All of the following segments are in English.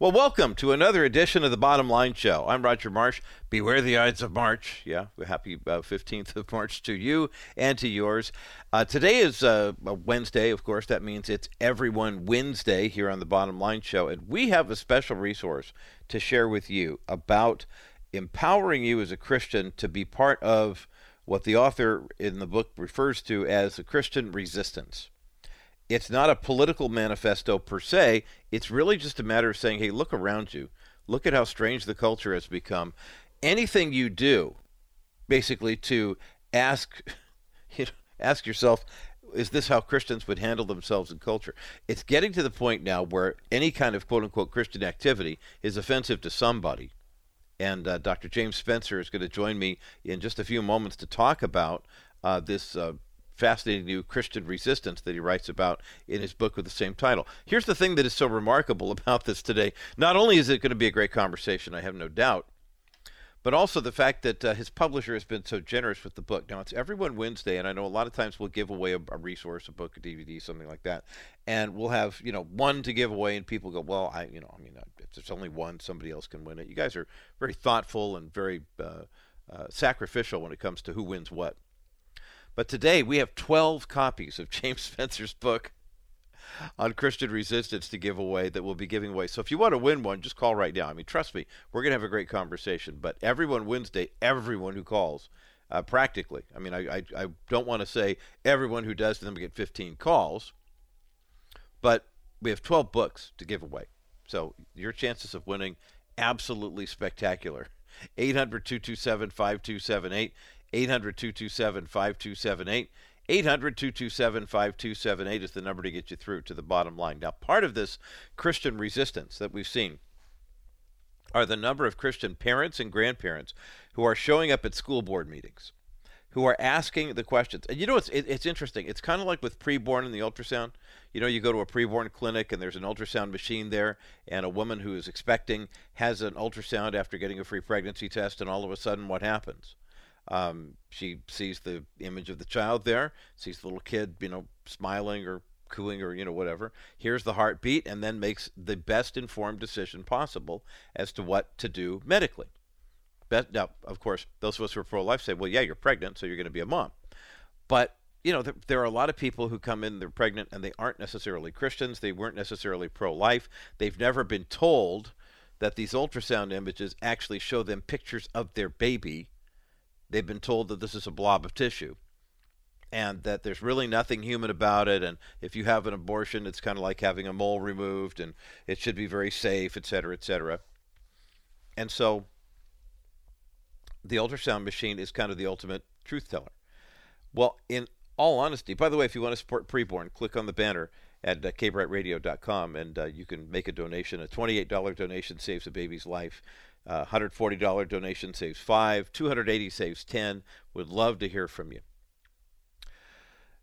Well, welcome to another edition of the Bottom Line Show. I'm Roger Marsh. Beware the Ides of March. Yeah, happy uh, 15th of March to you and to yours. Uh, today is uh, Wednesday, of course. That means it's Everyone Wednesday here on the Bottom Line Show. And we have a special resource to share with you about empowering you as a Christian to be part of what the author in the book refers to as the Christian resistance. It's not a political manifesto per se. It's really just a matter of saying, hey, look around you. Look at how strange the culture has become. Anything you do, basically, to ask, you know, ask yourself, is this how Christians would handle themselves in culture? It's getting to the point now where any kind of quote unquote Christian activity is offensive to somebody. And uh, Dr. James Spencer is going to join me in just a few moments to talk about uh, this uh, fascinating new Christian resistance that he writes about in his book with the same title. Here's the thing that is so remarkable about this today. Not only is it going to be a great conversation, I have no doubt, but also the fact that uh, his publisher has been so generous with the book. Now, it's Everyone Wednesday, and I know a lot of times we'll give away a, a resource, a book, a DVD, something like that, and we'll have, you know, one to give away, and people go, well, I, you know, I mean, if there's only one, somebody else can win it. You guys are very thoughtful and very uh, uh, sacrificial when it comes to who wins what. But today we have 12 copies of James Spencer's book on Christian resistance to give away that we'll be giving away. So if you want to win one, just call right now. I mean, trust me, we're going to have a great conversation. But everyone Wednesday, everyone who calls, uh, practically. I mean, I, I, I don't want to say everyone who does, then we get 15 calls. But we have 12 books to give away. So your chances of winning absolutely spectacular. 800 227 5278. 800 227 5278. 800 227 5278 is the number to get you through to the bottom line. Now, part of this Christian resistance that we've seen are the number of Christian parents and grandparents who are showing up at school board meetings, who are asking the questions. And you know, it's, it, it's interesting. It's kind of like with preborn and the ultrasound. You know, you go to a preborn clinic and there's an ultrasound machine there, and a woman who is expecting has an ultrasound after getting a free pregnancy test, and all of a sudden, what happens? Um, she sees the image of the child there, sees the little kid, you know, smiling or cooing or you know whatever. Hears the heartbeat, and then makes the best informed decision possible as to what to do medically. But now, of course, those of us who are pro-life say, "Well, yeah, you're pregnant, so you're going to be a mom." But you know, there, there, are a lot of people who come in, they're pregnant, and they aren't necessarily Christians. They weren't necessarily pro-life. They've never been told that these ultrasound images actually show them pictures of their baby They've been told that this is a blob of tissue and that there's really nothing human about it. And if you have an abortion, it's kind of like having a mole removed and it should be very safe, et cetera, et cetera. And so the ultrasound machine is kind of the ultimate truth teller. Well, in all honesty, by the way, if you want to support preborn, click on the banner at uh, kbrightradio.com and uh, you can make a donation. A $28 donation saves a baby's life. Uh, $140 donation saves five. 280 saves 10. Would love to hear from you.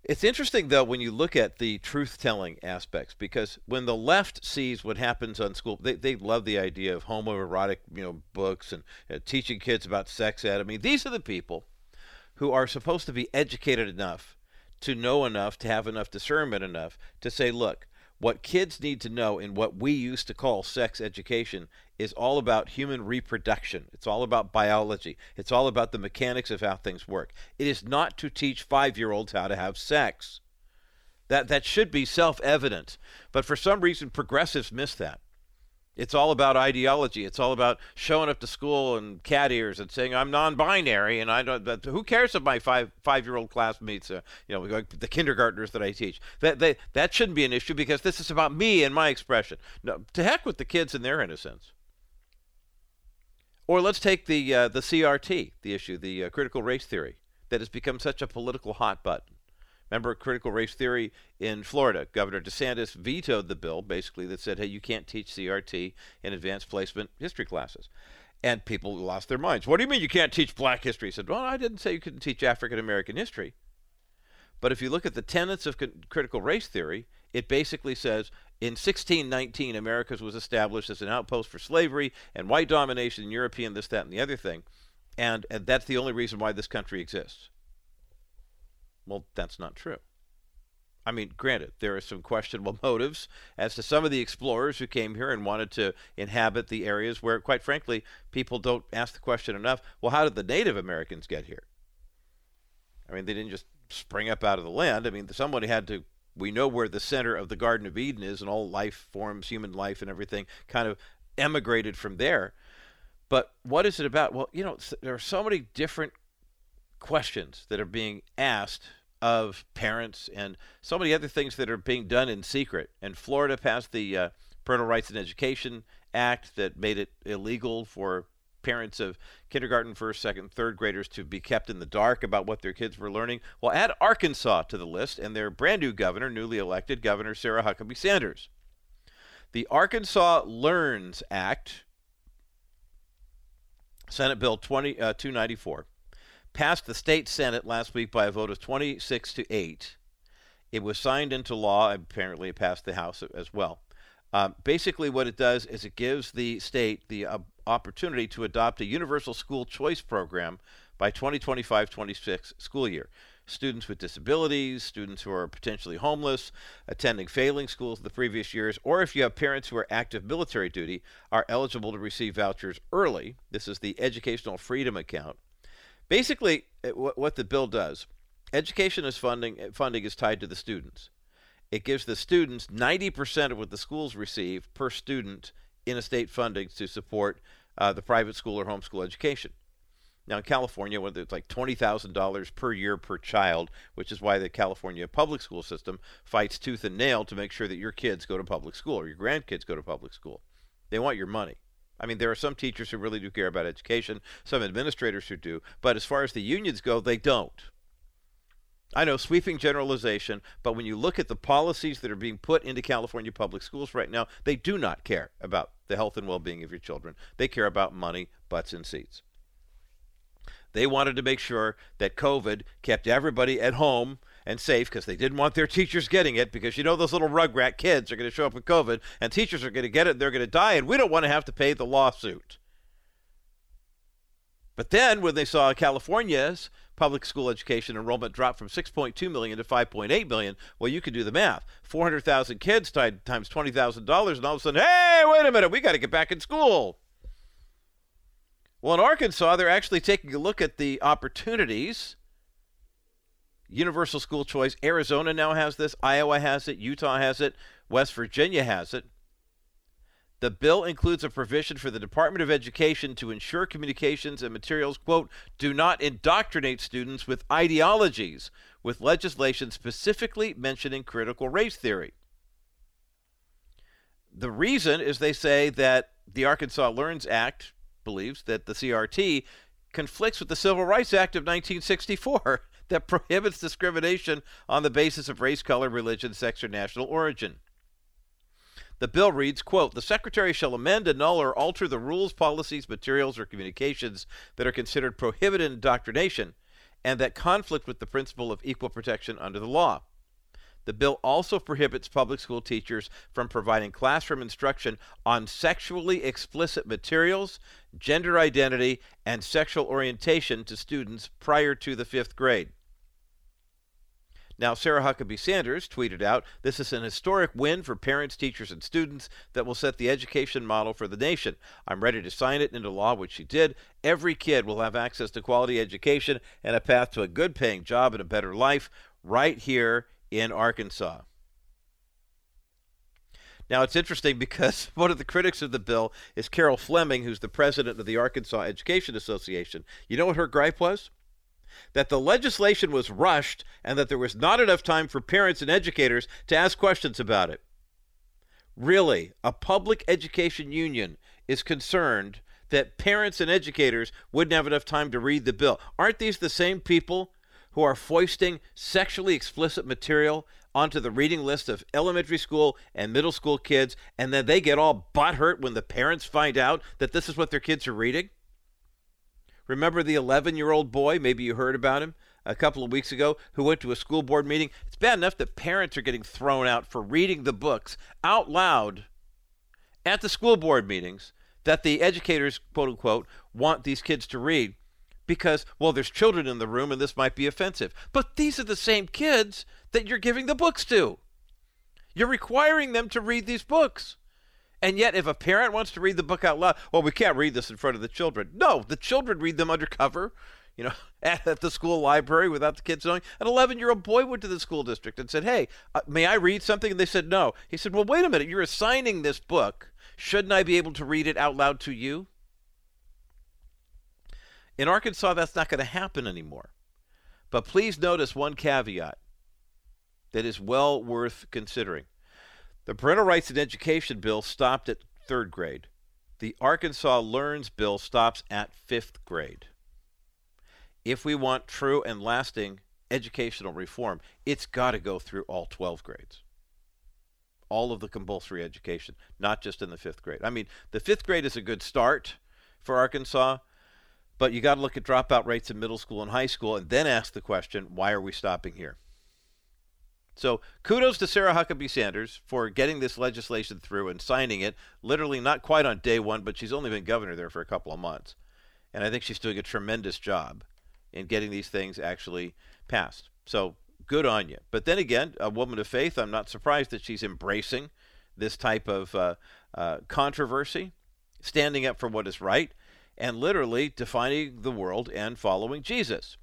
It's interesting, though, when you look at the truth telling aspects, because when the left sees what happens on school, they, they love the idea of homoerotic you know, books and uh, teaching kids about sex ed. I mean, these are the people who are supposed to be educated enough to know enough, to have enough discernment enough to say, look, what kids need to know in what we used to call sex education is all about human reproduction. It's all about biology. It's all about the mechanics of how things work. It is not to teach five year olds how to have sex. That, that should be self evident. But for some reason, progressives miss that. It's all about ideology. It's all about showing up to school and cat ears and saying I'm non-binary and I don't. But who cares if my five five-year-old classmates, uh, you know, like the kindergartners that I teach? That they, that shouldn't be an issue because this is about me and my expression. No, to heck with the kids and their innocence. Or let's take the uh, the CRT, the issue, the uh, critical race theory, that has become such a political hot button. Remember critical race theory in Florida? Governor DeSantis vetoed the bill basically that said, hey, you can't teach CRT in advanced placement history classes. And people lost their minds. What do you mean you can't teach black history? He said, well, I didn't say you couldn't teach African American history. But if you look at the tenets of critical race theory, it basically says in 1619, America was established as an outpost for slavery and white domination, European, this, that, and the other thing. And, and that's the only reason why this country exists. Well, that's not true. I mean, granted, there are some questionable motives as to some of the explorers who came here and wanted to inhabit the areas where, quite frankly, people don't ask the question enough well, how did the Native Americans get here? I mean, they didn't just spring up out of the land. I mean, somebody had to. We know where the center of the Garden of Eden is, and all life forms, human life, and everything kind of emigrated from there. But what is it about? Well, you know, there are so many different questions that are being asked of parents and so many other things that are being done in secret. And Florida passed the uh, Parental Rights in Education Act that made it illegal for parents of kindergarten, first, second, third graders to be kept in the dark about what their kids were learning. Well, add Arkansas to the list and their brand new governor, newly elected Governor Sarah Huckabee Sanders. The Arkansas Learns Act, Senate Bill 20, uh, 294, passed the state Senate last week by a vote of 26 to 8. It was signed into law. Apparently, it passed the House as well. Uh, basically, what it does is it gives the state the uh, opportunity to adopt a universal school choice program by 2025 26 school year. Students with disabilities, students who are potentially homeless, attending failing schools the previous years, or if you have parents who are active military duty, are eligible to receive vouchers early. This is the Educational Freedom Account. Basically, what the bill does, education is funding funding is tied to the students. It gives the students 90% of what the schools receive per student in a state funding to support uh, the private school or homeschool education. Now, in California, whether it's like $20,000 per year per child, which is why the California public school system fights tooth and nail to make sure that your kids go to public school or your grandkids go to public school. They want your money. I mean, there are some teachers who really do care about education, some administrators who do, but as far as the unions go, they don't. I know sweeping generalization, but when you look at the policies that are being put into California public schools right now, they do not care about the health and well being of your children. They care about money, butts, and seats. They wanted to make sure that COVID kept everybody at home and safe because they didn't want their teachers getting it because you know those little rugrat kids are going to show up with COVID and teachers are going to get it and they're going to die and we don't want to have to pay the lawsuit. But then when they saw California's public school education enrollment drop from 6.2 million to 5.8 million, well, you can do the math. 400,000 kids times $20,000 and all of a sudden, hey, wait a minute, we got to get back in school. Well, in Arkansas, they're actually taking a look at the opportunities universal school choice. Arizona now has this, Iowa has it, Utah has it, West Virginia has it. The bill includes a provision for the Department of Education to ensure communications and materials, quote, do not indoctrinate students with ideologies, with legislation specifically mentioning critical race theory. The reason is they say that the Arkansas Learns Act believes that the CRT conflicts with the Civil Rights Act of 1964 that prohibits discrimination on the basis of race, color, religion, sex, or national origin. The bill reads, quote, The Secretary shall amend, annul, or alter the rules, policies, materials, or communications that are considered prohibited indoctrination and that conflict with the principle of equal protection under the law. The bill also prohibits public school teachers from providing classroom instruction on sexually explicit materials, gender identity, and sexual orientation to students prior to the fifth grade. Now, Sarah Huckabee Sanders tweeted out, This is an historic win for parents, teachers, and students that will set the education model for the nation. I'm ready to sign it into law, which she did. Every kid will have access to quality education and a path to a good paying job and a better life right here in Arkansas. Now, it's interesting because one of the critics of the bill is Carol Fleming, who's the president of the Arkansas Education Association. You know what her gripe was? That the legislation was rushed and that there was not enough time for parents and educators to ask questions about it. Really, a public education union is concerned that parents and educators wouldn't have enough time to read the bill. Aren't these the same people who are foisting sexually explicit material onto the reading list of elementary school and middle school kids, and then they get all butthurt when the parents find out that this is what their kids are reading? Remember the 11 year old boy, maybe you heard about him a couple of weeks ago, who went to a school board meeting? It's bad enough that parents are getting thrown out for reading the books out loud at the school board meetings that the educators, quote unquote, want these kids to read. because, well, there's children in the room and this might be offensive. But these are the same kids that you're giving the books to. You're requiring them to read these books. And yet, if a parent wants to read the book out loud, well, we can't read this in front of the children. No, the children read them undercover, you know, at, at the school library without the kids knowing. An 11 year old boy went to the school district and said, Hey, uh, may I read something? And they said, No. He said, Well, wait a minute. You're assigning this book. Shouldn't I be able to read it out loud to you? In Arkansas, that's not going to happen anymore. But please notice one caveat that is well worth considering. The Parental Rights in Education bill stopped at third grade. The Arkansas Learns bill stops at fifth grade. If we want true and lasting educational reform, it's got to go through all 12 grades. All of the compulsory education, not just in the fifth grade. I mean, the fifth grade is a good start for Arkansas, but you got to look at dropout rates in middle school and high school and then ask the question why are we stopping here? So kudos to Sarah Huckabee Sanders for getting this legislation through and signing it, literally not quite on day one, but she's only been governor there for a couple of months. And I think she's doing a tremendous job in getting these things actually passed. So good on you. But then again, a woman of faith, I'm not surprised that she's embracing this type of uh, uh, controversy, standing up for what is right, and literally defining the world and following Jesus.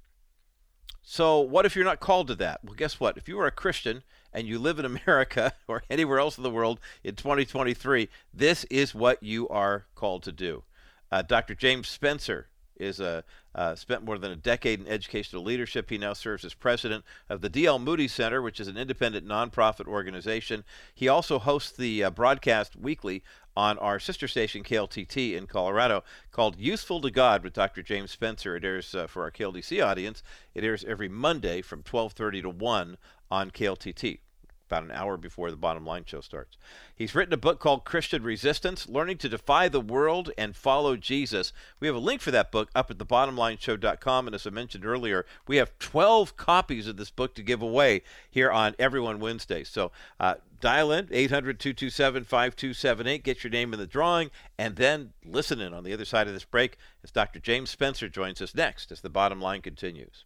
So, what if you're not called to that? Well, guess what? If you are a Christian and you live in America or anywhere else in the world in 2023, this is what you are called to do. Uh, Dr. James Spencer is a uh, spent more than a decade in educational leadership. He now serves as president of the D.L. Moody Center, which is an independent nonprofit organization. He also hosts the uh, broadcast weekly on our sister station KLTT in Colorado called Useful to God with Dr. James Spencer. It airs uh, for our KLDC audience. It airs every Monday from 12:30 to 1 on KLTT about an hour before the bottom line show starts. He's written a book called Christian Resistance Learning to Defy the World and Follow Jesus. We have a link for that book up at thebottomlineshow.com. And as I mentioned earlier, we have 12 copies of this book to give away here on Everyone Wednesday. So uh, dial in 800 227 5278, get your name in the drawing, and then listen in on the other side of this break as Dr. James Spencer joins us next as the bottom line continues.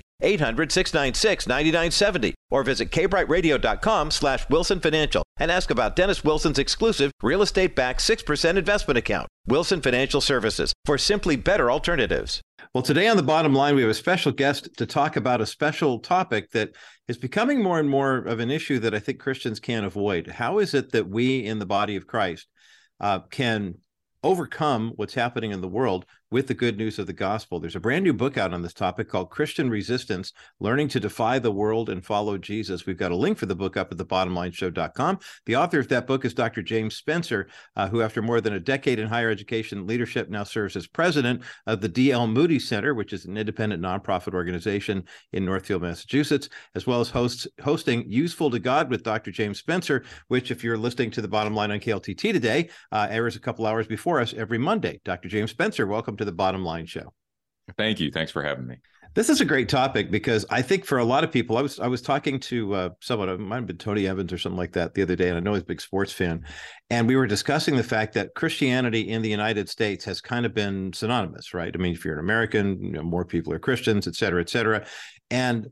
800 696 9970 or visit kbrightradio.com slash wilson financial and ask about dennis wilson's exclusive real estate backed 6% investment account wilson financial services for simply better alternatives. Well today on the bottom line we have a special guest to talk about a special topic that is becoming more and more of an issue that i think christians can't avoid. How is it that we in the body of christ uh, can overcome what's happening in the world with the good news of the gospel. There's a brand new book out on this topic called Christian Resistance Learning to Defy the World and Follow Jesus. We've got a link for the book up at the thebottomlineshow.com. The author of that book is Dr. James Spencer, uh, who, after more than a decade in higher education leadership, now serves as president of the D.L. Moody Center, which is an independent nonprofit organization in Northfield, Massachusetts, as well as hosts hosting Useful to God with Dr. James Spencer, which, if you're listening to the bottom line on KLTT today, uh, airs a couple hours before us every Monday. Dr. James Spencer, welcome to the Bottom Line Show. Thank you. Thanks for having me. This is a great topic because I think for a lot of people, I was I was talking to uh, someone, it might have been Tony Evans or something like that the other day, and I know he's a big sports fan, and we were discussing the fact that Christianity in the United States has kind of been synonymous, right? I mean, if you're an American, you know, more people are Christians, et cetera, et cetera, and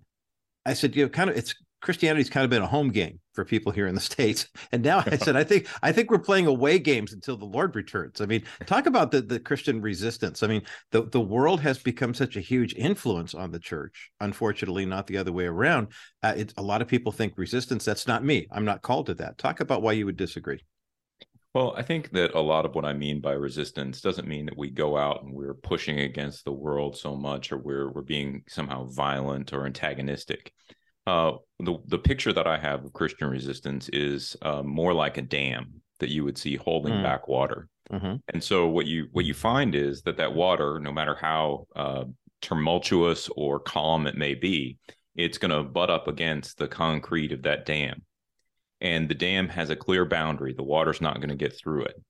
I said, you know, kind of it's Christianity's kind of been a home game for people here in the states. And now I said, I think I think we're playing away games until the Lord returns. I mean, talk about the the Christian resistance. I mean, the the world has become such a huge influence on the church. Unfortunately, not the other way around. Uh, it, a lot of people think resistance. That's not me. I'm not called to that. Talk about why you would disagree. Well, I think that a lot of what I mean by resistance doesn't mean that we go out and we're pushing against the world so much or we're we're being somehow violent or antagonistic. Uh, the the picture that I have of Christian resistance is uh, more like a dam that you would see holding mm. back water. Mm-hmm. And so what you what you find is that that water, no matter how uh, tumultuous or calm it may be, it's going to butt up against the concrete of that dam and the dam has a clear boundary. The water's not going to get through it.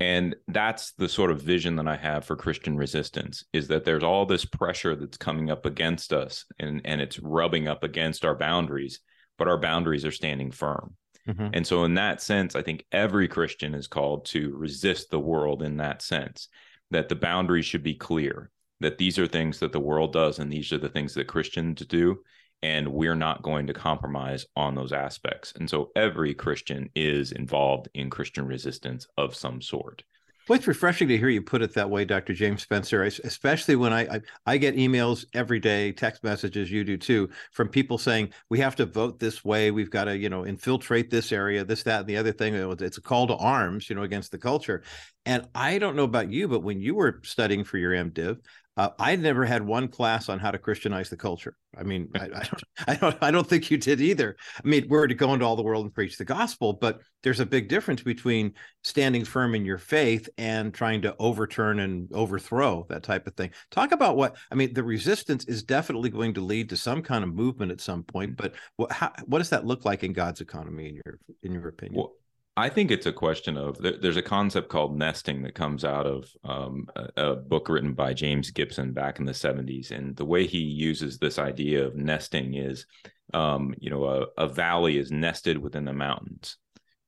And that's the sort of vision that I have for Christian resistance is that there's all this pressure that's coming up against us and, and it's rubbing up against our boundaries, but our boundaries are standing firm. Mm-hmm. And so, in that sense, I think every Christian is called to resist the world in that sense, that the boundaries should be clear, that these are things that the world does and these are the things that Christians do and we're not going to compromise on those aspects. And so every Christian is involved in Christian resistance of some sort. Well, it's refreshing to hear you put it that way, Dr. James Spencer, especially when I, I, I get emails every day, text messages, you do too, from people saying we have to vote this way, we've got to, you know, infiltrate this area, this, that, and the other thing. It's a call to arms, you know, against the culture. And I don't know about you, but when you were studying for your MDiv, uh, I never had one class on how to Christianize the culture. I mean, I, I, don't, I don't, I don't think you did either. I mean, we're to go into all the world and preach the gospel, but there's a big difference between standing firm in your faith and trying to overturn and overthrow that type of thing. Talk about what I mean. The resistance is definitely going to lead to some kind of movement at some point, but what, how, what does that look like in God's economy, in your in your opinion? Well, I think it's a question of there's a concept called nesting that comes out of um, a, a, book written by James Gibson back in the 70s. And the way he uses this idea of nesting is, um, you know, a, a, valley is nested within the mountains.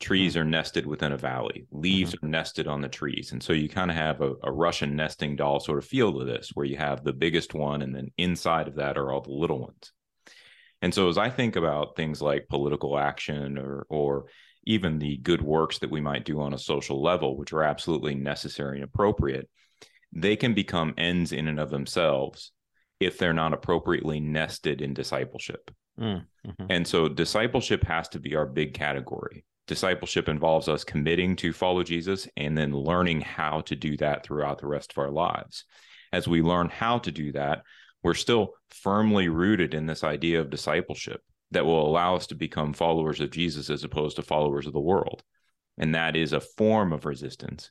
Trees mm-hmm. are nested within a valley. Leaves mm-hmm. are nested on the trees. And so you kind of have a, a Russian nesting doll sort of feel to this, where you have the biggest one, and then inside of that are all the little ones. And so as I think about things like political action or or even the good works that we might do on a social level, which are absolutely necessary and appropriate, they can become ends in and of themselves if they're not appropriately nested in discipleship. Mm, hmm And so discipleship has to be our big category. Discipleship involves us committing to follow Jesus and then learning how to do that throughout the rest of our lives. As we learn how to do that, we're still firmly rooted in this idea of discipleship that will allow us to become followers of Jesus as opposed to followers of the world. And that is a form of resistance.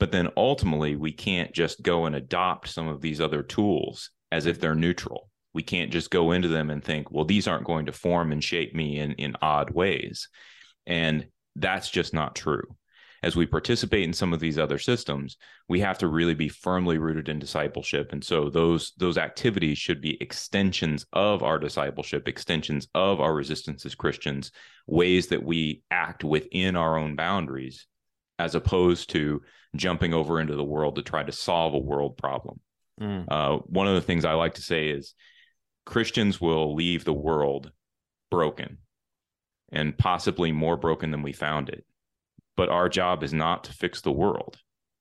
But then ultimately, we can't just go and adopt some of these other tools as if they're neutral. We can't just go into them and think, well, these aren't going to form and shape me in, in odd ways. And that's just not true as we participate in some of these other systems, we have to really be firmly rooted in discipleship. And so those those activities should be extensions of our discipleship, extensions of our resistance as Christians, ways that we act within our own boundaries, as opposed to jumping over into the world to try to solve a world problem. Mm. Uh, one of the things I like to say is Christians will leave the world broken and possibly more broken than we found it but our job is not to fix the world.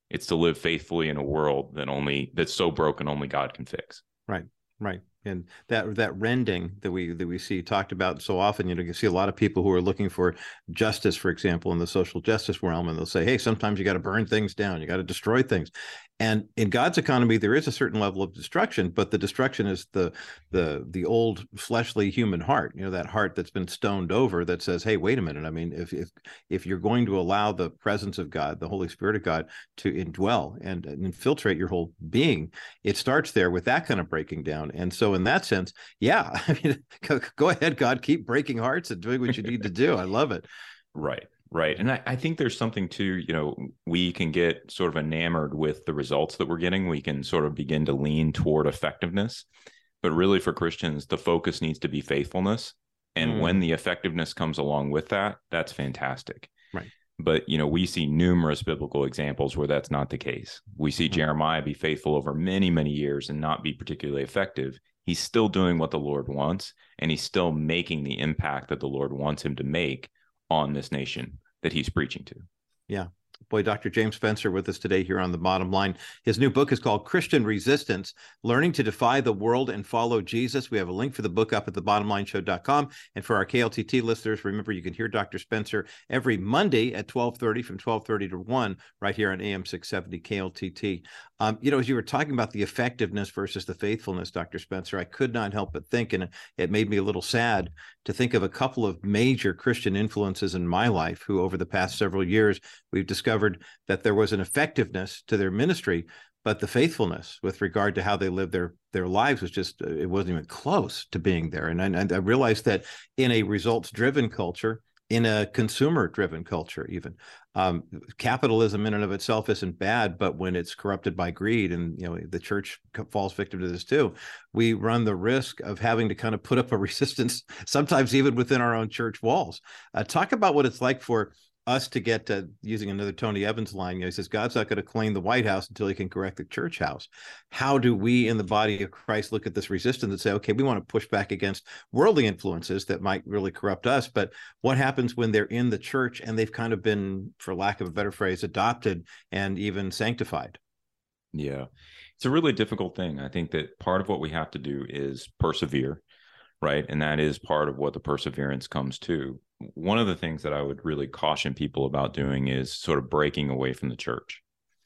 It's to live faithfully in a world that only that's so broken only god can fix. Right right and that that rending that we that we see talked about so often you know you see a lot of people who are looking for justice for example in the social justice realm and they'll say hey sometimes you got to burn things down you got to destroy things and in God's economy, there is a certain level of destruction, but the destruction is the the the old fleshly human heart. You know that heart that's been stoned over that says, "Hey, wait a minute. I mean, if if if you're going to allow the presence of God, the Holy Spirit of God, to indwell and, and infiltrate your whole being, it starts there with that kind of breaking down. And so, in that sense, yeah, I mean, go, go ahead, God, keep breaking hearts and doing what you need to do. I love it. Right. Right. And I, I, think there's something to, you know, we can get sort of enamored with the results that we're getting. We can sort of begin to lean toward effectiveness. But really, for Christians, the focus needs to be faithfulness. And mm. when the effectiveness comes along with that, that's fantastic. Right. But, you know, we see numerous biblical examples where that's not the case. We see mm. Jeremiah be faithful over many, many years and not be particularly effective. He's still doing what the Lord wants, and he's still making the impact that the Lord wants him to make on this nation that he's preaching to. Yeah. Boy, Dr. James Spencer with us today here on the bottom line. His new book is called Christian Resistance Learning to Defy the World and Follow Jesus. We have a link for the book up at thebottomlineshow.com. And for our KLTT listeners, remember you can hear Dr. Spencer every Monday at 1230 from 1230 to 1 right here on AM 670 KLTT. Um, you know, as you were talking about the effectiveness versus the faithfulness, Dr. Spencer, I could not help but think, and it made me a little sad to think of a couple of major Christian influences in my life who, over the past several years, we've discovered discovered that there was an effectiveness to their ministry, but the faithfulness with regard to how they lived their their lives was just uh, it wasn't even close to being there. And I, I realized that in a results driven culture, in a consumer driven culture even um, capitalism in and of itself isn't bad but when it's corrupted by greed and you know the church falls victim to this too we run the risk of having to kind of put up a resistance sometimes even within our own church walls uh, talk about what it's like for us to get to using another Tony Evans line. You know, he says God's not going to claim the White House until he can correct the church house. How do we in the body of Christ look at this resistance and say, okay, we want to push back against worldly influences that might really corrupt us, but what happens when they're in the church and they've kind of been, for lack of a better phrase, adopted and even sanctified? Yeah, it's a really difficult thing. I think that part of what we have to do is persevere right? And that is part of what the perseverance comes to one of the things that I would really caution people about doing is sort of breaking away from the church.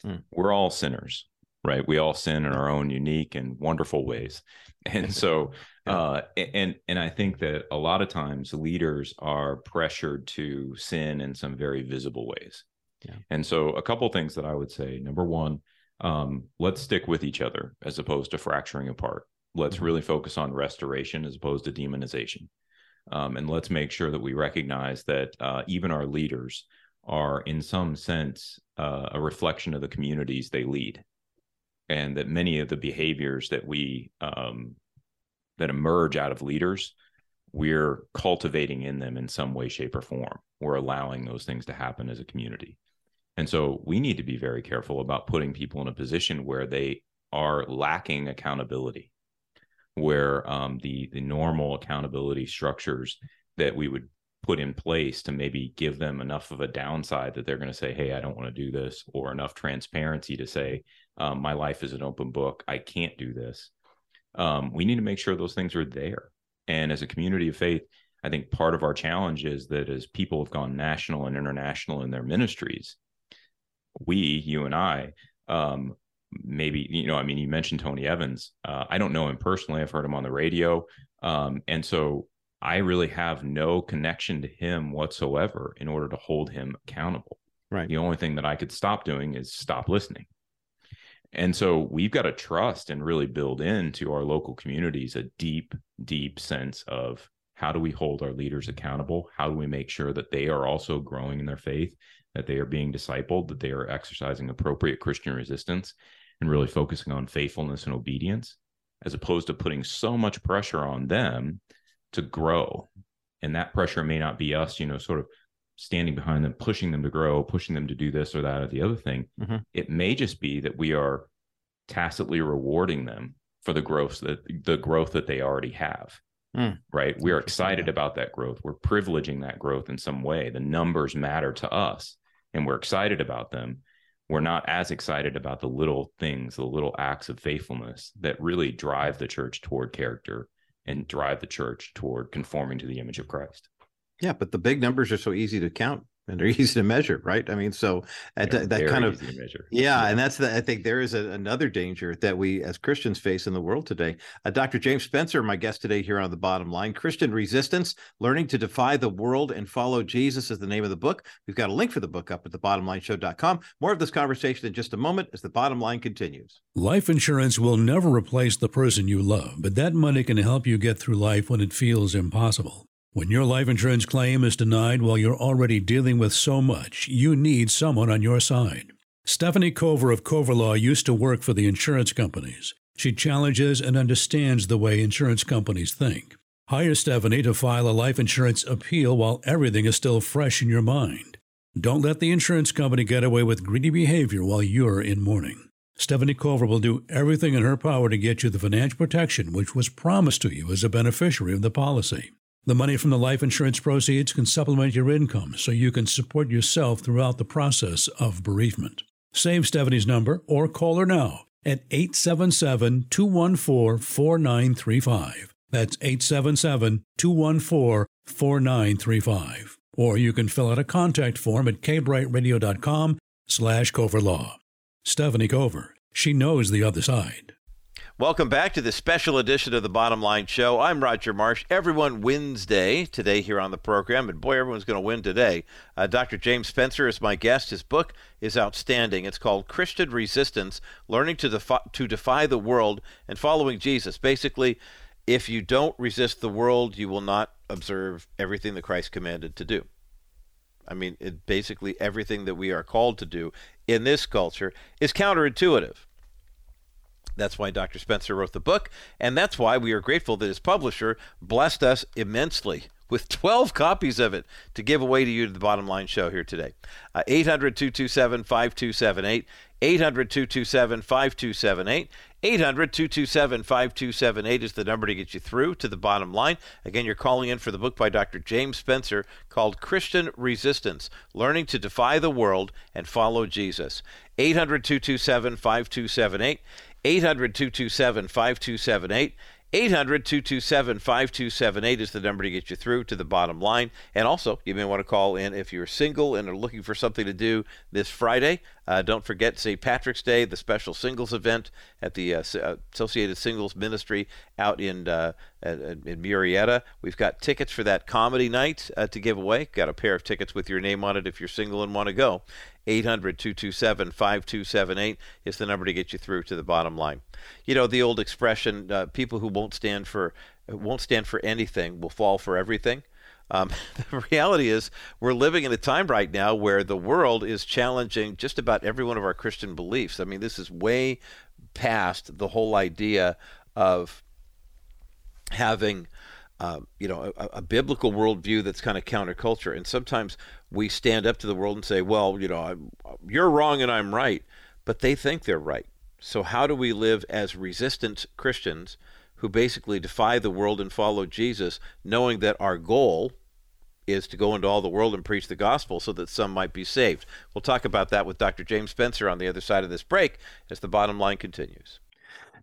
Mm. We're all sinners, right? We all sin in our own unique and wonderful ways. And so uh and and I think that a lot of times leaders are pressured to sin in some very visible ways. Yeah. And so a couple things that I would say. Number 1, um let's stick with each other as opposed to fracturing apart. Let's mm-hmm. really focus on restoration as opposed to demonization. Um, and let's make sure that we recognize that uh, even our leaders are, in some sense, uh, a reflection of the communities they lead, and that many of the behaviors that we um, that emerge out of leaders, we're cultivating in them in some way, shape, or form. We're allowing those things to happen as a community. And so we need to be very careful about putting people in a position where they are lacking accountability where um, the the normal accountability structures that we would put in place to maybe give them enough of a downside that they're going to say, "Hey, I don't want to do this," or enough transparency to say, um, "My life is an open book. I can't do this." Um, we need to make sure those things are there. And as a community of faith, I think part of our challenge is that as people have gone national and international in their ministries, we, you and I, um, maybe you know i mean you mentioned tony evans. Uh, i don't know him personally. I've heard him on the radio. Um, and so i really have no connection to him whatsoever in order to hold him accountable. Right. The only thing that i could stop doing is stop listening. And so we've got to trust and really build into our local communities a deep deep sense of how do we hold our leaders accountable? How do we make sure that they are also growing in their faith that they are being discipled that they are exercising appropriate christian resistance and really focusing on faithfulness and obedience as opposed to putting so much pressure on them to grow. And that pressure may not be us you know sort of standing behind them pushing them to grow pushing them to do this or that or the other thing. Mm-hmm. it may just be that we are tacitly rewarding them for the growth that the growth that they already have. Mm. right? We're excited about that growth. We're privileging that growth in some way. The numbers matter to us and we're excited about them we're not as excited about the little things, the little acts of faithfulness that really drive the church toward character and drive the church toward conforming to the image of Christ. Yeah, but the big numbers are so easy to count and they're easy to measure, right? I mean, so that, that kind of yeah, yeah, and that's the I think there is a, another danger that we as Christians face in the world today. Uh, Dr. James Spencer, my guest today here on the bottom line, Christian Resistance: Learning to Defy the World and Follow Jesus is the name of the book. We've got a link for the book up at thebottomlineshow.com. More of this conversation in just a moment as the bottom line continues. Life insurance will never replace the person you love, but that money can help you get through life when it feels impossible. When your life insurance claim is denied while you're already dealing with so much, you need someone on your side. Stefanie Cover of Cover Law used to work for the insurance companies. She challenges and understands the way insurance companies think. Hire Stefanie to file a life insurance appeal while everything is still fresh in your mind. Don't let the insurance company get away with greedy behavior while you're in mourning. Stefanie Cover will do everything in her power to get you the financial protection which was promised to you as a beneficiary of the policy. The money from the life insurance proceeds can supplement your income so you can support yourself throughout the process of bereavement. Save Stefanie's number or call her now at 877 214 4935. That's 877 214 4935. Or you can fill out a contact form at kbrightradio.com slash coverlaw. Stephanie Cover. She knows the other side. Welcome back to the special edition of the Bottom Line Show. I'm Roger Marsh. Everyone wins day today here on the program, and boy, everyone's going to win today. Uh, Dr. James Spencer is my guest. His book is outstanding. It's called Christian Resistance Learning to, Defy, to Defy the World and Following Jesus. Basically, if you don't resist the world, you will not observe everything that Christ commanded to do. I mean, it, basically everything that we are called to do in this culture is counterintuitive. That's why Dr. Spencer wrote the book, and that's why we are grateful that his publisher blessed us immensely with 12 copies of it to give away to you to the bottom line show here today. Uh, 800 227 5278. 800 227 5278. 800 227 5278 is the number to get you through to the bottom line. Again, you're calling in for the book by Dr. James Spencer called Christian Resistance Learning to Defy the World and Follow Jesus. 800 227 5278. 800 227 5278. 800 227 5278 is the number to get you through to the bottom line. And also, you may want to call in if you're single and are looking for something to do this Friday. Uh, don't forget St. Patrick's Day, the special singles event at the uh, Associated Singles Ministry out in uh, in Murrieta. We've got tickets for that comedy night uh, to give away. Got a pair of tickets with your name on it if you're single and want to go. 800 227 5278 is the number to get you through to the bottom line. You know, the old expression uh, people who won't stand for won't stand for anything will fall for everything. Um, the reality is, we're living in a time right now where the world is challenging just about every one of our Christian beliefs. I mean, this is way past the whole idea of having uh, you know, a, a, biblical worldview that's kind of counterculture. And sometimes we stand up to the world and say, well, you know, I'm, you're wrong and I'm right. But they think they're right. So, how do we live as resistant Christians who basically defy the world and follow Jesus, knowing that our goal is to go into all the world and preach the gospel so that some might be saved? We'll talk about that with Dr. James Spencer on the other side of this break as the bottom line continues.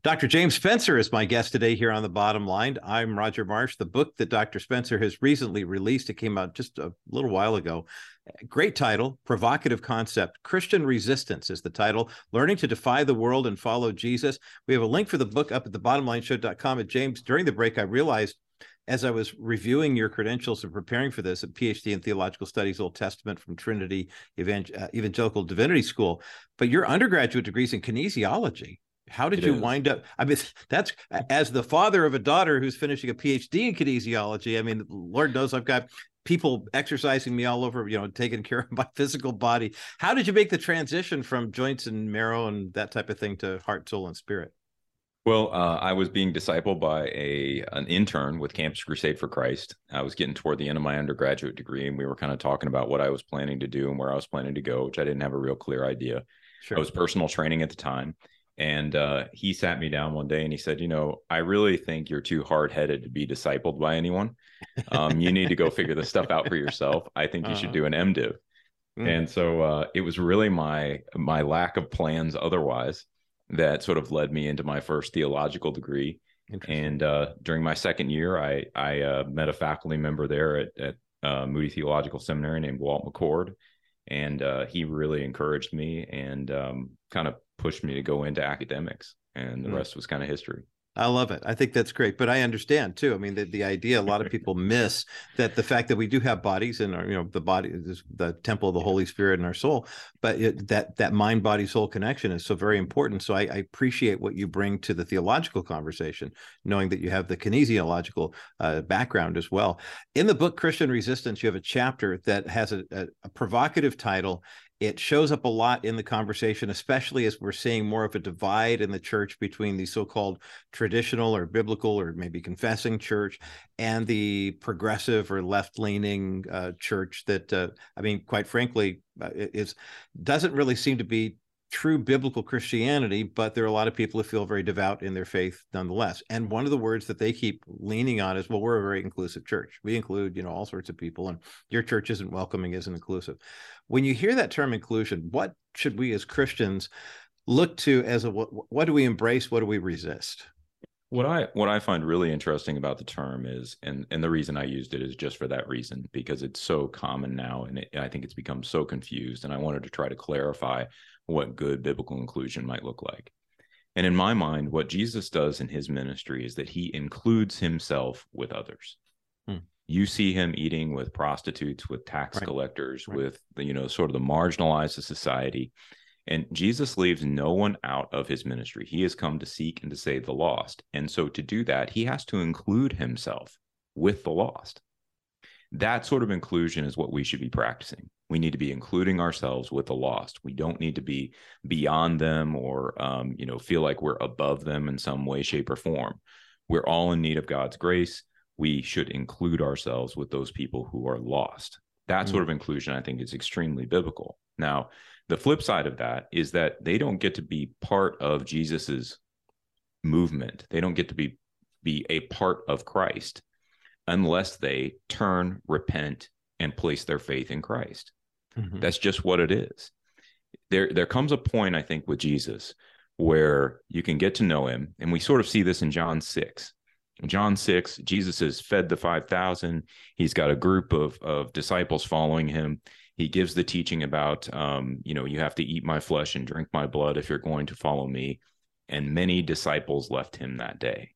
Dr. James Spencer is my guest today here on the bottom line. I'm Roger Marsh. The book that Dr. Spencer has recently released, it came out just a little while ago. Great title, provocative concept. Christian Resistance is the title. Learning to defy the world and follow Jesus. We have a link for the book up at the bottomlineshow.com. At James, during the break, I realized as I was reviewing your credentials and preparing for this, a PhD in Theological Studies, Old Testament from Trinity uh, Evangelical Divinity School, but your undergraduate degrees in kinesiology. How did it you is. wind up? I mean, that's as the father of a daughter who's finishing a PhD in kinesiology. I mean, Lord knows I've got people exercising me all over, you know, taking care of my physical body. How did you make the transition from joints and marrow and that type of thing to heart, soul, and spirit? Well, uh, I was being discipled by a an intern with Campus Crusade for Christ. I was getting toward the end of my undergraduate degree, and we were kind of talking about what I was planning to do and where I was planning to go, which I didn't have a real clear idea. Sure. I was personal training at the time, and uh, he sat me down one day and he said, You know, I really think you're too hard headed to be discipled by anyone. Um, you need to go figure this stuff out for yourself. I think you uh-huh. should do an MDiv. Mm. And so uh, it was really my my lack of plans otherwise that sort of led me into my first theological degree. And uh, during my second year, I I uh, met a faculty member there at, at uh, Moody Theological Seminary named Walt McCord, and uh, he really encouraged me and um, kind of pushed me to go into academics, and the mm. rest was kind of history. I love it. I think that's great, but I understand too. I mean, the, the idea a lot of people miss that the fact that we do have bodies and our, you know, the body is the temple of the Holy Spirit in our soul, but it, that that mind body soul connection is so very important. So I, I, appreciate what you bring to the theological conversation, knowing that you have the kinesiological uh, background as well. In the book Christian Resistance, you have a chapter that has a, a, a provocative title it shows up a lot in the conversation, especially as we're seeing more of a divide in the church between the so called traditional or biblical or maybe confessing church and the progressive or left leaning uh, church that, uh, I mean, quite frankly, uh, is doesn't really seem to be true biblical Christianity, but there are a lot of people who feel very devout in their faith nonetheless. And one of the words that they keep leaning on is, well, we're a very inclusive church. We include, you know, all sorts of people, and your church isn't welcoming, isn't inclusive. When you hear that term inclusion, what should we as Christians look to as a what, what do we embrace? What do we resist? What I what I find really interesting about the term is, and and the reason I used it is just for that reason because it's so common now, and it, I think it's become so confused. And I wanted to try to clarify what good biblical inclusion might look like. And in my mind, what Jesus does in his ministry is that he includes himself with others. Hmm. You see him eating with prostitutes, with tax right. collectors, right. with the, you know, sort of the marginalized of society. And Jesus leaves no one out of his ministry. He has come to seek and to save the lost. And so to do that, he has to include himself with the lost. That sort of inclusion is what we should be practicing. We need to be including ourselves with the lost. We don't need to be beyond them or, um, you know, feel like we're above them in some way, shape, or form. We're all in need of God's grace. We should include ourselves with those people who are lost. That mm-hmm. sort of inclusion, I think, is extremely biblical. Now, the flip side of that is that they don't get to be part of Jesus's movement. They don't get to be be a part of Christ unless they turn, repent, and place their faith in Christ. Mm-hmm. That's just what it is. There there comes a point I think with Jesus where you can get to know him and we sort of see this in John 6. In John 6, Jesus has fed the 5000. He's got a group of of disciples following him he gives the teaching about um, you know you have to eat my flesh and drink my blood if you're going to follow me and many disciples left him that day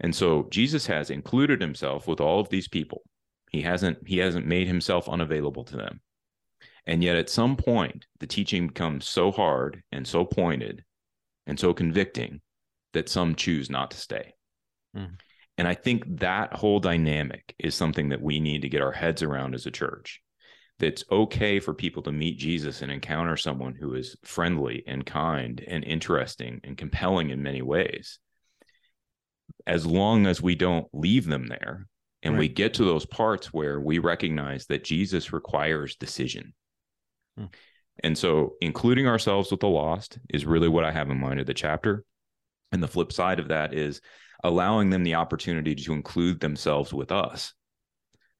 and so jesus has included himself with all of these people he hasn't he hasn't made himself unavailable to them and yet at some point the teaching becomes so hard and so pointed and so convicting that some choose not to stay mm. and i think that whole dynamic is something that we need to get our heads around as a church it's okay for people to meet Jesus and encounter someone who is friendly and kind and interesting and compelling in many ways. As long as we don't leave them there and right. we get to those parts where we recognize that Jesus requires decision. Hmm. And so, including ourselves with the lost is really what I have in mind of the chapter. And the flip side of that is allowing them the opportunity to include themselves with us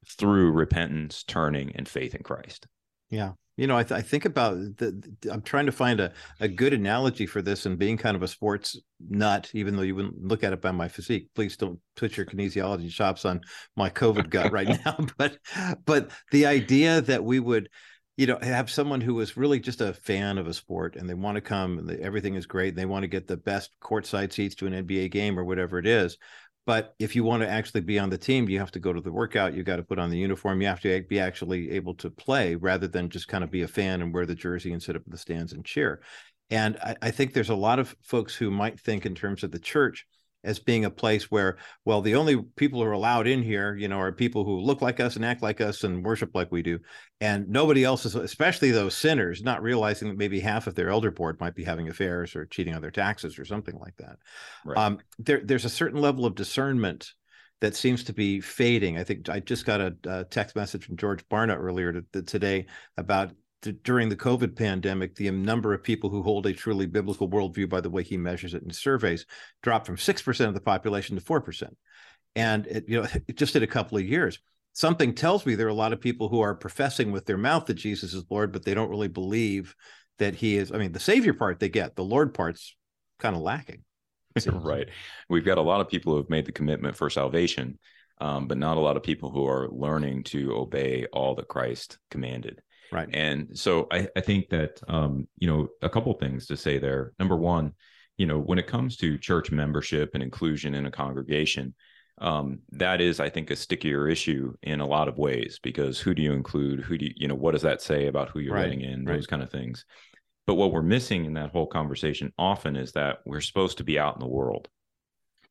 through repentance, turning, and faith in Christ. Yeah. You know, I, th- I think about the, I'm trying to find a, a good analogy for this and being kind of a sports nut, even though you wouldn't look at it by my physique. Please don't put your kinesiology chops on my COVID gut right now. But, but the idea that we would, you know, have someone who is really just a fan of a sport and they want to come and everything is great. And they want to get the best courtside seats to an NBA game or whatever it is. But if you want to actually be on the team, you have to go to the workout. You got to put on the uniform. You have to be actually able to play rather than just kind of be a fan and wear the jersey and sit up in the stands and cheer. And I, I think there's a lot of folks who might think in terms of the church as being a place where, well, the only people who are allowed in here, you know, are people who look like us and act like us and worship like we do. And nobody else is, especially those sinners, not realizing that maybe half of their elder board might be having affairs or cheating on their taxes or something like that. Right. Um, there, there's a certain level of discernment that seems to be fading. I think I just got a, a text message from George Barna earlier to, to today about during the COVID pandemic, the number of people who hold a truly biblical worldview, by the way he measures it in surveys, dropped from six percent of the population to four percent, and it, you know, it just in a couple of years. Something tells me there are a lot of people who are professing with their mouth that Jesus is Lord, but they don't really believe that He is. I mean, the Savior part they get, the Lord part's kind of lacking. right. We've got a lot of people who have made the commitment for salvation, um, but not a lot of people who are learning to obey all that Christ commanded. Right. And so I, I think that um, you know, a couple things to say there. Number one, you know, when it comes to church membership and inclusion in a congregation, um, that is, I think, a stickier issue in a lot of ways because who do you include? Who do you, you know, what does that say about who you're right. letting in? Those right. kind of things. But what we're missing in that whole conversation often is that we're supposed to be out in the world.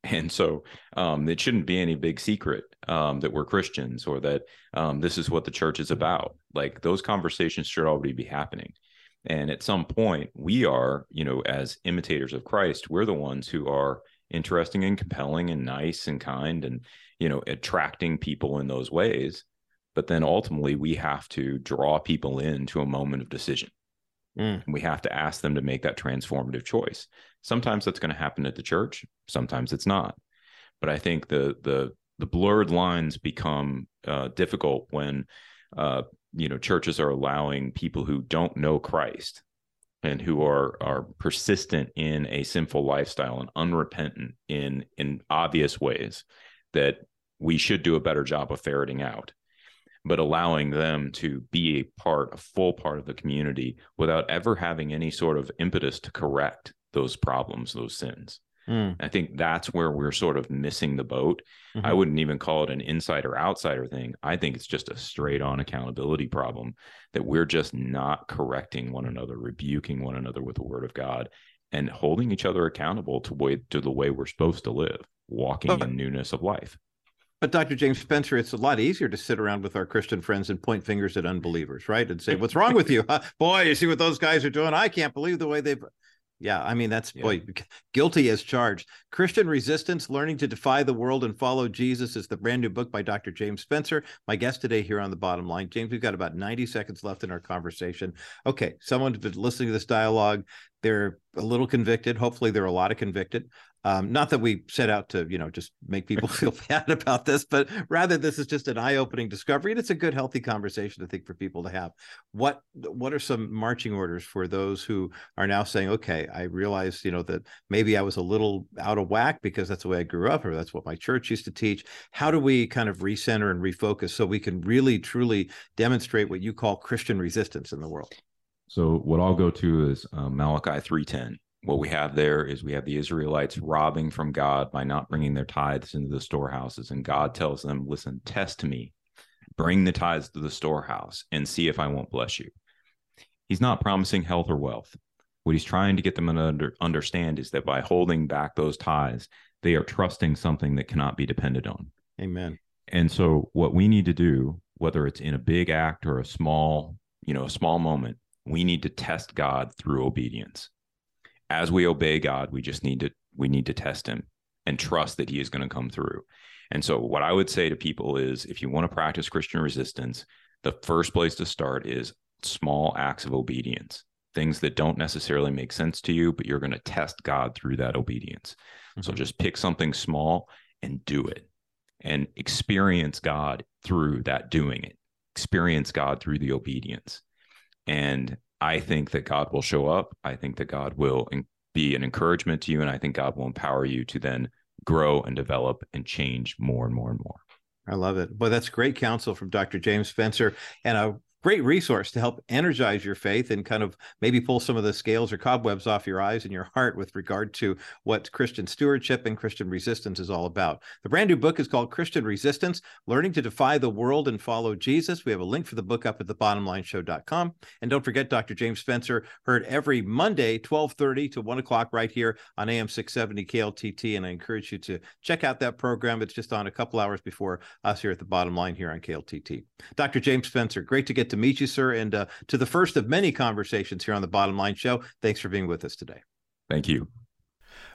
And so um, it shouldn't be any big secret um, that we're Christians or that um, this is what the church is about. Like those conversations should already be happening. And at some point, we are, you know, as imitators of Christ, we're the ones who are interesting and compelling and nice and kind and, you know, attracting people in those ways. But then ultimately, we have to draw people into a moment of decision. Mm. And we have to ask them to make that transformative choice. Sometimes that's going to happen at the church, sometimes it's not. But I think the the the blurred lines become uh, difficult when uh, you know churches are allowing people who don't know Christ and who are are persistent in a sinful lifestyle and unrepentant in in obvious ways that we should do a better job of ferreting out but allowing them to be a part a full part of the community without ever having any sort of impetus to correct those problems those sins Mm. I think that's where we're sort of missing the boat. Mm-hmm. I wouldn't even call it an insider outsider thing. I think it's just a straight on accountability problem that we're just not correcting one another, rebuking one another with the word of God and holding each other accountable to way to the way we're supposed to live, walking but, in newness of life. But Dr. James Spencer, it's a lot easier to sit around with our Christian friends and point fingers at unbelievers, right? And say, "What's wrong with you? Boy, you see what those guys are doing? I can't believe the way they've." Yeah, I mean that's yeah. boy guilty as charged. Christian Resistance: Learning to Defy the World and Follow Jesus is the brand new book by Dr. James Spencer. My guest today here on the Bottom Line, James. We've got about ninety seconds left in our conversation. Okay, someone's been listening to this dialogue. They're a little convicted. Hopefully, they're a lot of convicted. Um, not that we set out to, you know, just make people feel bad about this, but rather this is just an eye-opening discovery, and it's a good, healthy conversation I think for people to have. What What are some marching orders for those who are now saying, okay, I realize, you know, that maybe I was a little out of whack because that's the way I grew up, or that's what my church used to teach. How do we kind of recenter and refocus so we can really, truly demonstrate what you call Christian resistance in the world? So what I'll go to is uh, Malachi three ten what we have there is we have the Israelites robbing from God by not bringing their tithes into the storehouses. And God tells them, listen, test me, bring the tithes to the storehouse and see if I won't bless you. He's not promising health or wealth. What he's trying to get them to under, understand is that by holding back those tithes, they are trusting something that cannot be depended on. Amen. And so what we need to do, whether it's in a big act or a small, you know, a small moment, we need to test God through obedience as we obey God, we just need to we need to test him and trust that he is going to come through. And so what I would say to people is if you want to practice Christian resistance, the first place to start is small acts of obedience. Things that don't necessarily make sense to you, but you're going to test God through that obedience. Mm-hmm. So just pick something small and do it and experience God through that doing it. Experience God through the obedience. And I think that God will show up. I think that God will be an encouragement to you. And I think God will empower you to then grow and develop and change more and more and more. I love it. Well, that's great counsel from Dr. James Spencer and a great resource to help energize your faith and kind of maybe pull some of the scales or cobwebs off your eyes and your heart with regard to what Christian stewardship and Christian resistance is all about. The brand new book is called Christian Resistance Learning to Defy the World and Follow Jesus. We have a link for the book up at the thebottomlineshow.com. And don't forget, Dr. James Spencer heard every Monday, 1230 to 1 o'clock right here on AM 670 KLTT. And I encourage you to check out that program. It's just on a couple hours before us here at the bottom line here on KLTT. Dr. James Spencer, great to get to meet you, sir, and uh, to the first of many conversations here on the Bottom Line Show. Thanks for being with us today. Thank you.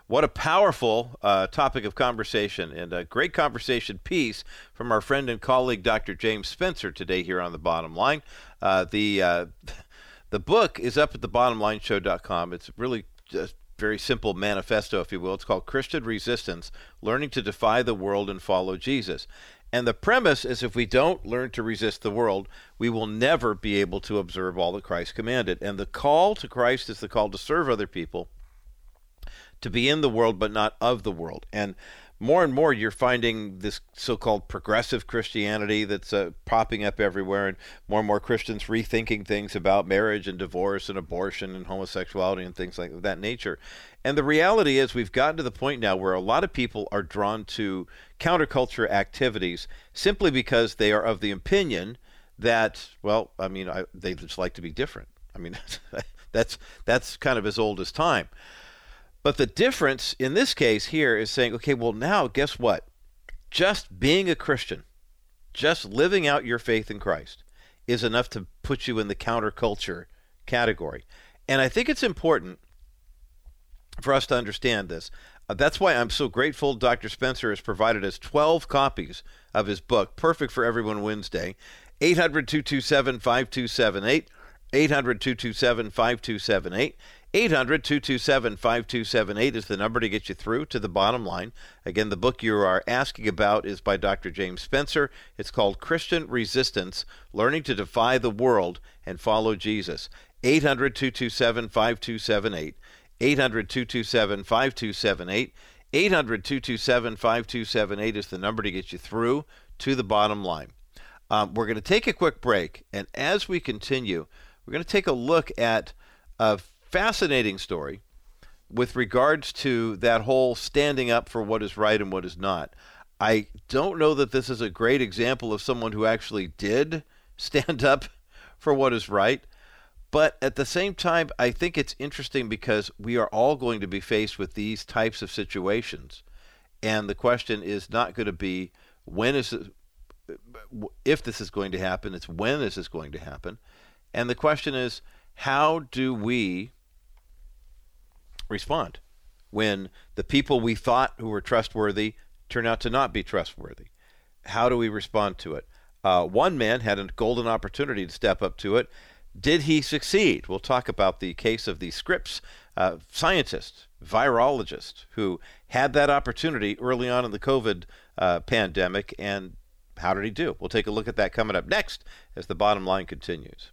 What a powerful uh, topic of conversation and a great conversation piece from our friend and colleague Dr. James Spencer today here on the Bottom Line. Uh, the uh, the book is up at thebottomlineshow.com. It's really just very simple manifesto, if you will. It's called Christian Resistance: Learning to Defy the World and Follow Jesus. And the premise is if we don't learn to resist the world, we will never be able to observe all that Christ commanded. And the call to Christ is the call to serve other people, to be in the world but not of the world. And more and more you're finding this so-called progressive Christianity that's uh, popping up everywhere, and more and more Christians rethinking things about marriage and divorce and abortion and homosexuality and things like that nature. And the reality is, we've gotten to the point now where a lot of people are drawn to counterculture activities simply because they are of the opinion that, well, I mean, I, they just like to be different. I mean, that's that's kind of as old as time. But the difference in this case here is saying, okay, well, now guess what? Just being a Christian, just living out your faith in Christ is enough to put you in the counterculture category. And I think it's important for us to understand this. Uh, that's why I'm so grateful Dr. Spencer has provided us 12 copies of his book, Perfect for Everyone Wednesday, 800 227 5278 800 227 5278. 800 227 5278 is the number to get you through to the bottom line. Again, the book you are asking about is by Dr. James Spencer. It's called Christian Resistance Learning to Defy the World and Follow Jesus. 800 227 5278. 800 227 5278. 800 227 5278 is the number to get you through to the bottom line. Um, we're going to take a quick break, and as we continue, we're going to take a look at a fascinating story with regards to that whole standing up for what is right and what is not. I don't know that this is a great example of someone who actually did stand up for what is right. But at the same time, I think it's interesting because we are all going to be faced with these types of situations. And the question is not going to be when is it, if this is going to happen, it's when is this going to happen. And the question is, how do we respond when the people we thought who were trustworthy turn out to not be trustworthy? How do we respond to it? Uh, one man had a golden opportunity to step up to it. Did he succeed? We'll talk about the case of the Scripps uh, scientist, virologist, who had that opportunity early on in the COVID uh, pandemic. And how did he do? We'll take a look at that coming up next as the bottom line continues.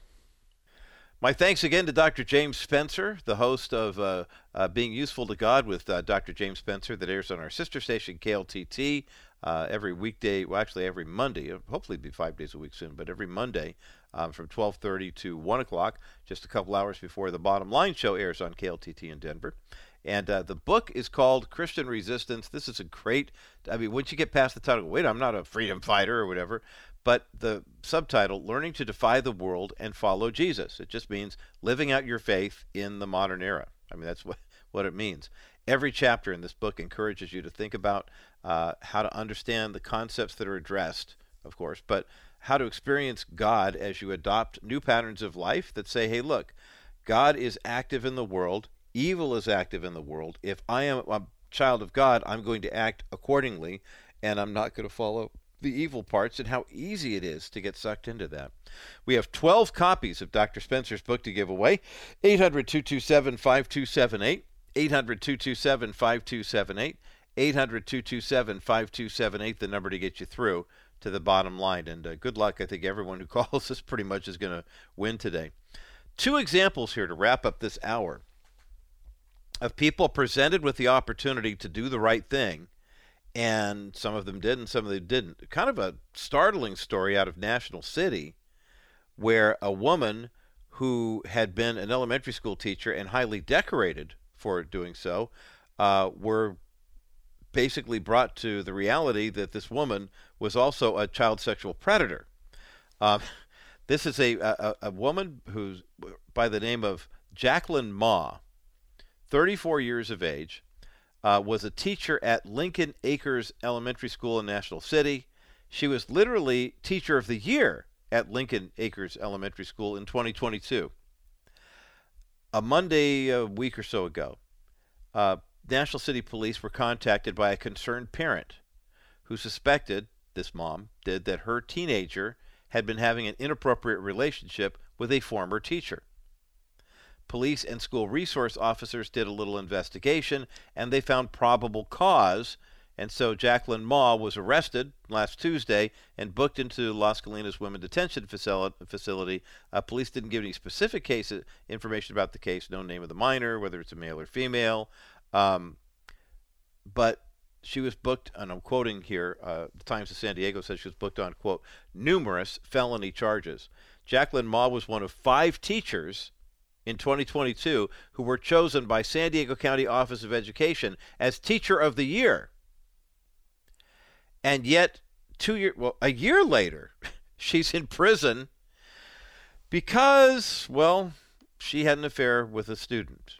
My thanks again to Dr. James Spencer, the host of uh, uh, Being Useful to God with uh, Dr. James Spencer, that airs on our sister station, KLTT, uh, every weekday, well, actually every Monday, hopefully be five days a week soon, but every Monday um, from 12.30 to 1 o'clock, just a couple hours before the Bottom Line show airs on KLTT in Denver. And uh, the book is called Christian Resistance. This is a great, I mean, once you get past the title, wait, I'm not a freedom fighter or whatever, but the subtitle, Learning to Defy the World and Follow Jesus. It just means living out your faith in the modern era. I mean, that's what, what it means. Every chapter in this book encourages you to think about uh, how to understand the concepts that are addressed, of course, but how to experience God as you adopt new patterns of life that say, hey, look, God is active in the world, evil is active in the world. If I am a child of God, I'm going to act accordingly, and I'm not going to follow the evil parts and how easy it is to get sucked into that. We have 12 copies of Dr. Spencer's book to give away 800 227 5278. 800 227 5278. 800 227 5278, the number to get you through to the bottom line. And uh, good luck. I think everyone who calls us pretty much is going to win today. Two examples here to wrap up this hour of people presented with the opportunity to do the right thing and some of them did and some of them didn't. Kind of a startling story out of National City where a woman who had been an elementary school teacher and highly decorated for doing so uh, were basically brought to the reality that this woman was also a child sexual predator. Um, this is a, a, a woman who's by the name of Jacqueline Ma, 34 years of age, uh, was a teacher at Lincoln Acres Elementary School in National City. She was literally Teacher of the Year at Lincoln Acres Elementary School in 2022. A Monday, a week or so ago, uh, National City Police were contacted by a concerned parent who suspected, this mom did, that her teenager had been having an inappropriate relationship with a former teacher. Police and school resource officers did a little investigation and they found probable cause. And so Jacqueline Ma was arrested last Tuesday and booked into Las Colinas Women Detention Facility. Uh, police didn't give any specific case information about the case, no name of the minor, whether it's a male or female. Um, but she was booked, and I'm quoting here, uh, the Times of San Diego says she was booked on, quote, numerous felony charges. Jacqueline Ma was one of five teachers in 2022 who were chosen by San Diego County Office of Education as Teacher of the Year. And yet, two year, well, a year later, she's in prison because, well, she had an affair with a student.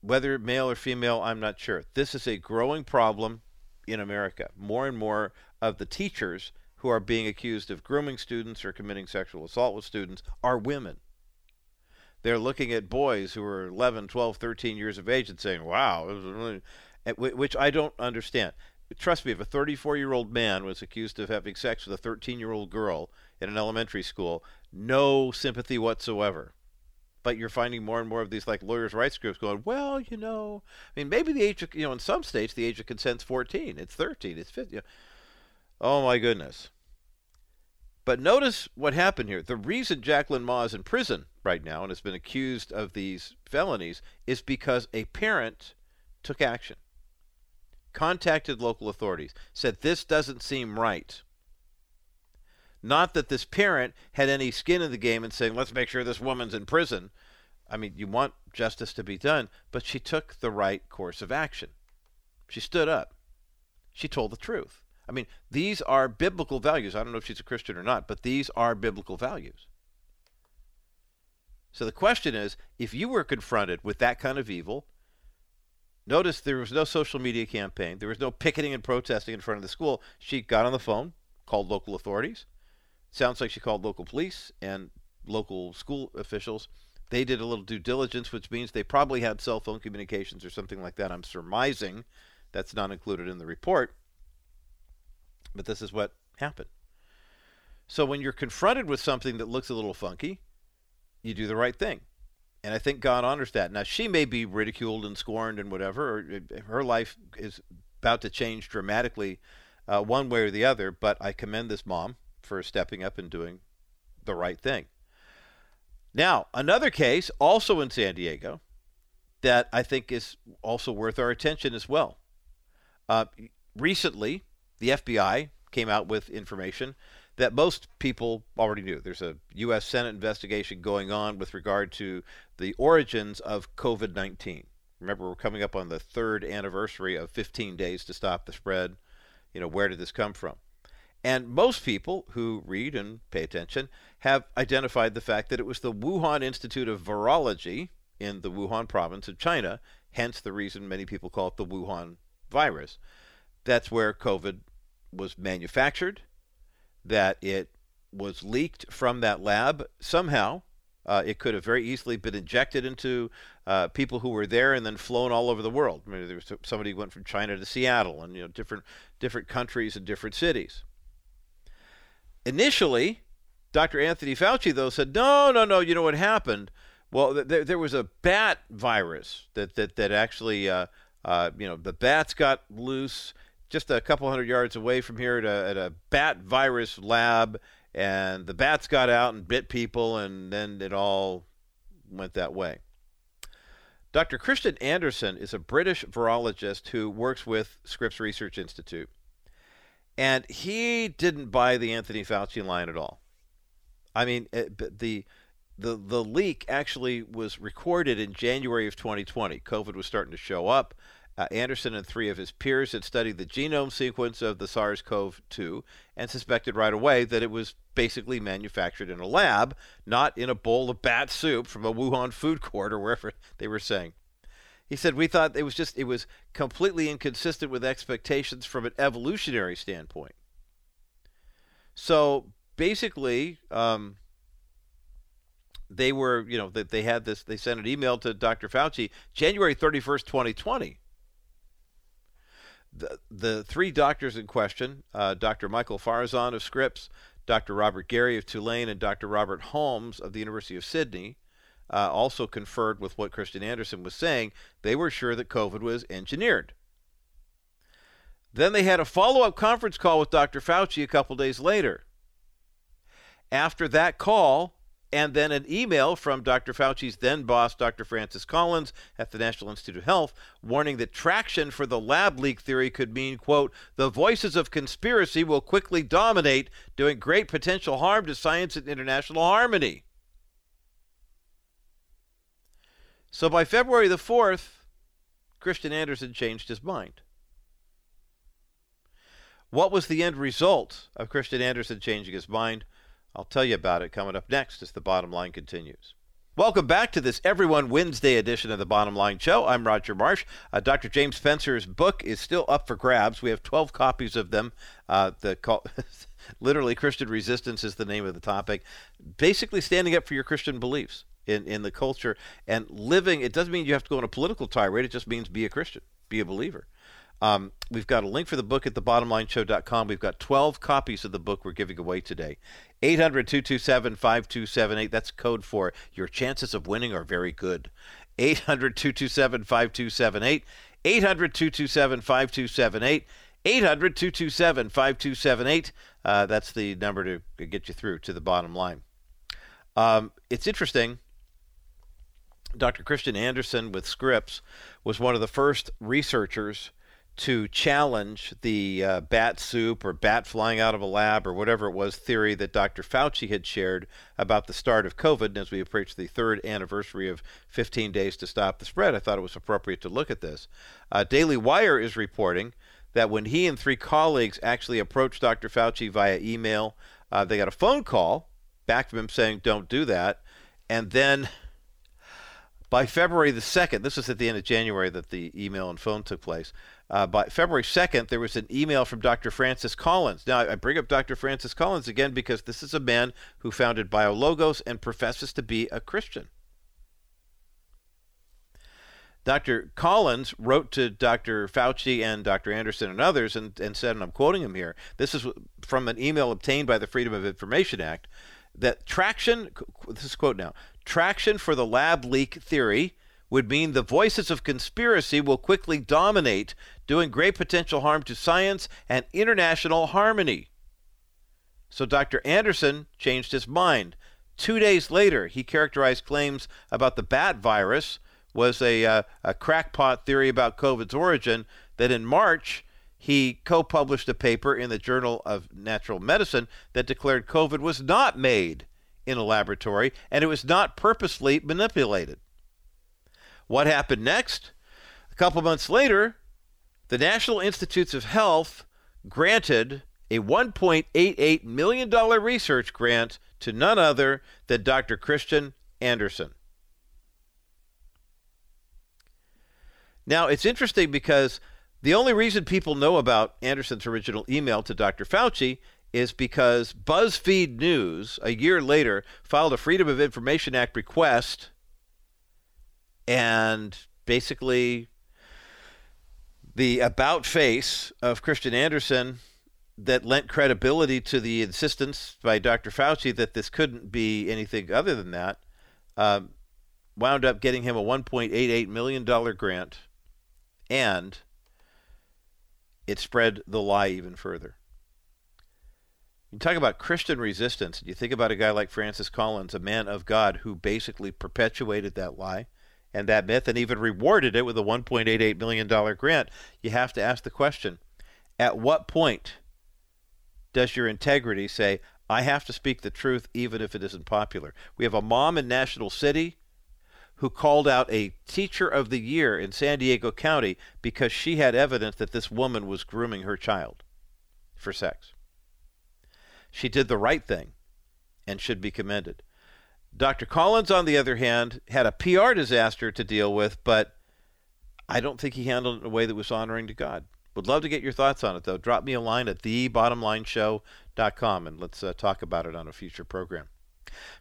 Whether male or female, I'm not sure. This is a growing problem in America. More and more of the teachers who are being accused of grooming students or committing sexual assault with students are women. They're looking at boys who are 11, 12, 13 years of age and saying, wow, really... Eh, which I don't understand. Trust me, if a 34 year old man was accused of having sex with a 13 year old girl in an elementary school, no sympathy whatsoever but you're finding more and more of these like lawyers' rights groups going, well, you know, I mean, maybe the age of, you know, in some states the age of consent's 14, it's 13, it's 15. Oh my goodness. But notice what happened here. The reason Jacqueline Ma is in prison right now and has been accused of these felonies is because a parent took action, contacted local authorities, said this doesn't seem right. Not that this parent had any skin in the game and saying, let's make sure this woman's in prison. I mean, you want justice to be done, but she took the right course of action. She stood up. She told the truth. I mean, these are biblical values. I don't know if she's a Christian or not, but these are biblical values. So the question is if you were confronted with that kind of evil, notice there was no social media campaign, there was no picketing and protesting in front of the school. She got on the phone, called local authorities, Sounds like she called local police and local school officials. They did a little due diligence, which means they probably had cell phone communications or something like that. I'm surmising that's not included in the report. But this is what happened. So when you're confronted with something that looks a little funky, you do the right thing. And I think God honors that. Now, she may be ridiculed and scorned and whatever, uh, her life is about to change dramatically uh, one way or the other, but I commend this mom for stepping up and doing the right thing. Now, another case, also in San Diego, that I think is also worth our attention as well. Uh, recently, the FBI came out with information that most people already knew. There's a U.S. Senate investigation going on with regard to the origins of COVID 19. Remember, we're coming up on the third anniversary of 15 days to stop the spread. You know, where did this come from? And most people who read and pay attention have identified the fact that it was the Wuhan Institute of Virology in the Wuhan province of China, hence the reason many people call it the Wuhan virus. That's where COVID was manufactured, that it was leaked from that lab somehow. Uh, it could have very easily been injected into uh, people who were there and then flown all over the world. I mean, there was somebody who went from China to Seattle and you know different different countries and different cities. Initially, Dr. Anthony Fauci, though, said, no, no, no, you know what happened? Well, there, there was a bat virus that, that, that actually, uh, uh, you know, the bats got loose just a couple hundred yards away from here at a, at a bat virus lab, and the bats got out and bit people, and then it all went that way. Dr. Kristian Andersen is a British virologist who works with Scripps Research Institute. And he didn't buy the Anthony Fauci line at all. I mean, eh, it, the the the leak actually was recorded in January of 2020. COVID was starting to show up. Uh, Andersen and three of his peers had studied the genome sequence of the SARS-CoV-2 and suspected right away that it was basically manufactured in a lab, not in a bowl of bat soup from a Wuhan food court or wherever they were saying. He said, We thought it was just, it was completely inconsistent with expectations from an evolutionary standpoint. So basically, um, they were, you know, that they had this, they sent an email to Dr. Fauci January 31st, 2020. The, the three doctors in question, uh, Dr. Michael Farzan of Scripps, Dr. Robert Garry of Tulane, and Dr. Robert Holmes of the University of Sydney, uh, also conferred with what Kristian Andersen was saying. They were sure that COVID was engineered. Then they had a follow up conference call with Dr. Fauci a couple days later. After that call, and then an email from Dr. Fauci's then boss, Dr. Francis Collins, at the National Institute of Health, warning that traction for the lab leak theory could mean, quote, the voices of conspiracy will quickly dominate, doing great potential harm to science and international harmony. So by February the 4th, Kristian Andersen changed his mind. What was the end result of Kristian Andersen changing his mind? I'll tell you about it coming up next as the bottom line continues. Welcome back to this Everyone Wednesday edition of the Bottom Line Show. I'm Roger Marsh. Uh, Dr. James Spencer's book is still up for grabs. We have 12 copies of them. Uh, the call, literally Christian resistance is the name of the topic. Basically, standing up for your Christian beliefs in, in the culture and living. It doesn't mean you have to go on a political tirade. It just means be a Christian, be a believer. Um, we've got a link for the book at thebottomlineshow.com. We've got 12 copies of the book we're giving away today. 800 227 5278. That's code for your chances of winning are very good. 800 227 5278. 800 227 5278. 800 227 5278. Uh, that's the number to get you through to the bottom line. Um, it's interesting. Dr. Kristian Andersen with Scripps was one of the first researchers to challenge the uh, bat soup or bat flying out of a lab or whatever it was theory that Dr. Fauci had shared about the start of COVID. And as we approach the third anniversary of 15 days to stop the spread, I thought it was appropriate to look at this. Uh, Daily Wire is reporting that when he and three colleagues actually approached Dr. Fauci via email, uh, they got a phone call back from him saying, don't do that. And then by February the 2nd, this was at the end of January that the email and phone took place. Uh, by February 2nd, there was an email from Dr. Francis Collins. Now, I bring up Dr. Francis Collins again because this is a man who founded BioLogos and professes to be a Christian. Dr. Collins wrote to Dr. Fauci and Dr. Andersen and others and, and said, and I'm quoting him here, this is from an email obtained by the Freedom of Information Act, that traction, this is quote now, traction for the lab leak theory would mean the voices of conspiracy will quickly dominate, doing great potential harm to science and international harmony. So Dr. Andersen changed his mind. Two days later, he characterized claims about the bat virus was a, uh, a crackpot theory about COVID's origin. That in March, he co published a paper in the Journal of Natural Medicine that declared COVID was not made in a laboratory and it was not purposely manipulated. What happened next? A couple months later, the National Institutes of Health granted a $1.88 million research grant to none other than Dr. Kristian Andersen. Now, it's interesting because the only reason people know about Andersen's original email to Dr. Fauci is because BuzzFeed News, a year later, filed a Freedom of Information Act request and basically the about face of Kristian Andersen that lent credibility to the insistence by Dr. Fauci that this couldn't be anything other than that, um, wound up getting him a $1.88 million grant and it spread the lie even further. You talk about Christian resistance, you think about a guy like Francis Collins, a man of God who basically perpetuated that lie and that myth and even rewarded it with a $1.88 million grant. You have to ask the question at what point does your integrity say, I have to speak the truth even if it isn't popular? We have a mom in National City who called out a teacher of the year in San Diego County because she had evidence that this woman was grooming her child for sex. She did the right thing and should be commended. Dr. Collins, on the other hand, had a PR disaster to deal with, but I don't think he handled it in a way that was honoring to God. Would love to get your thoughts on it, though. Drop me a line at thebottomlineshow.com and let's uh, talk about it on a future program.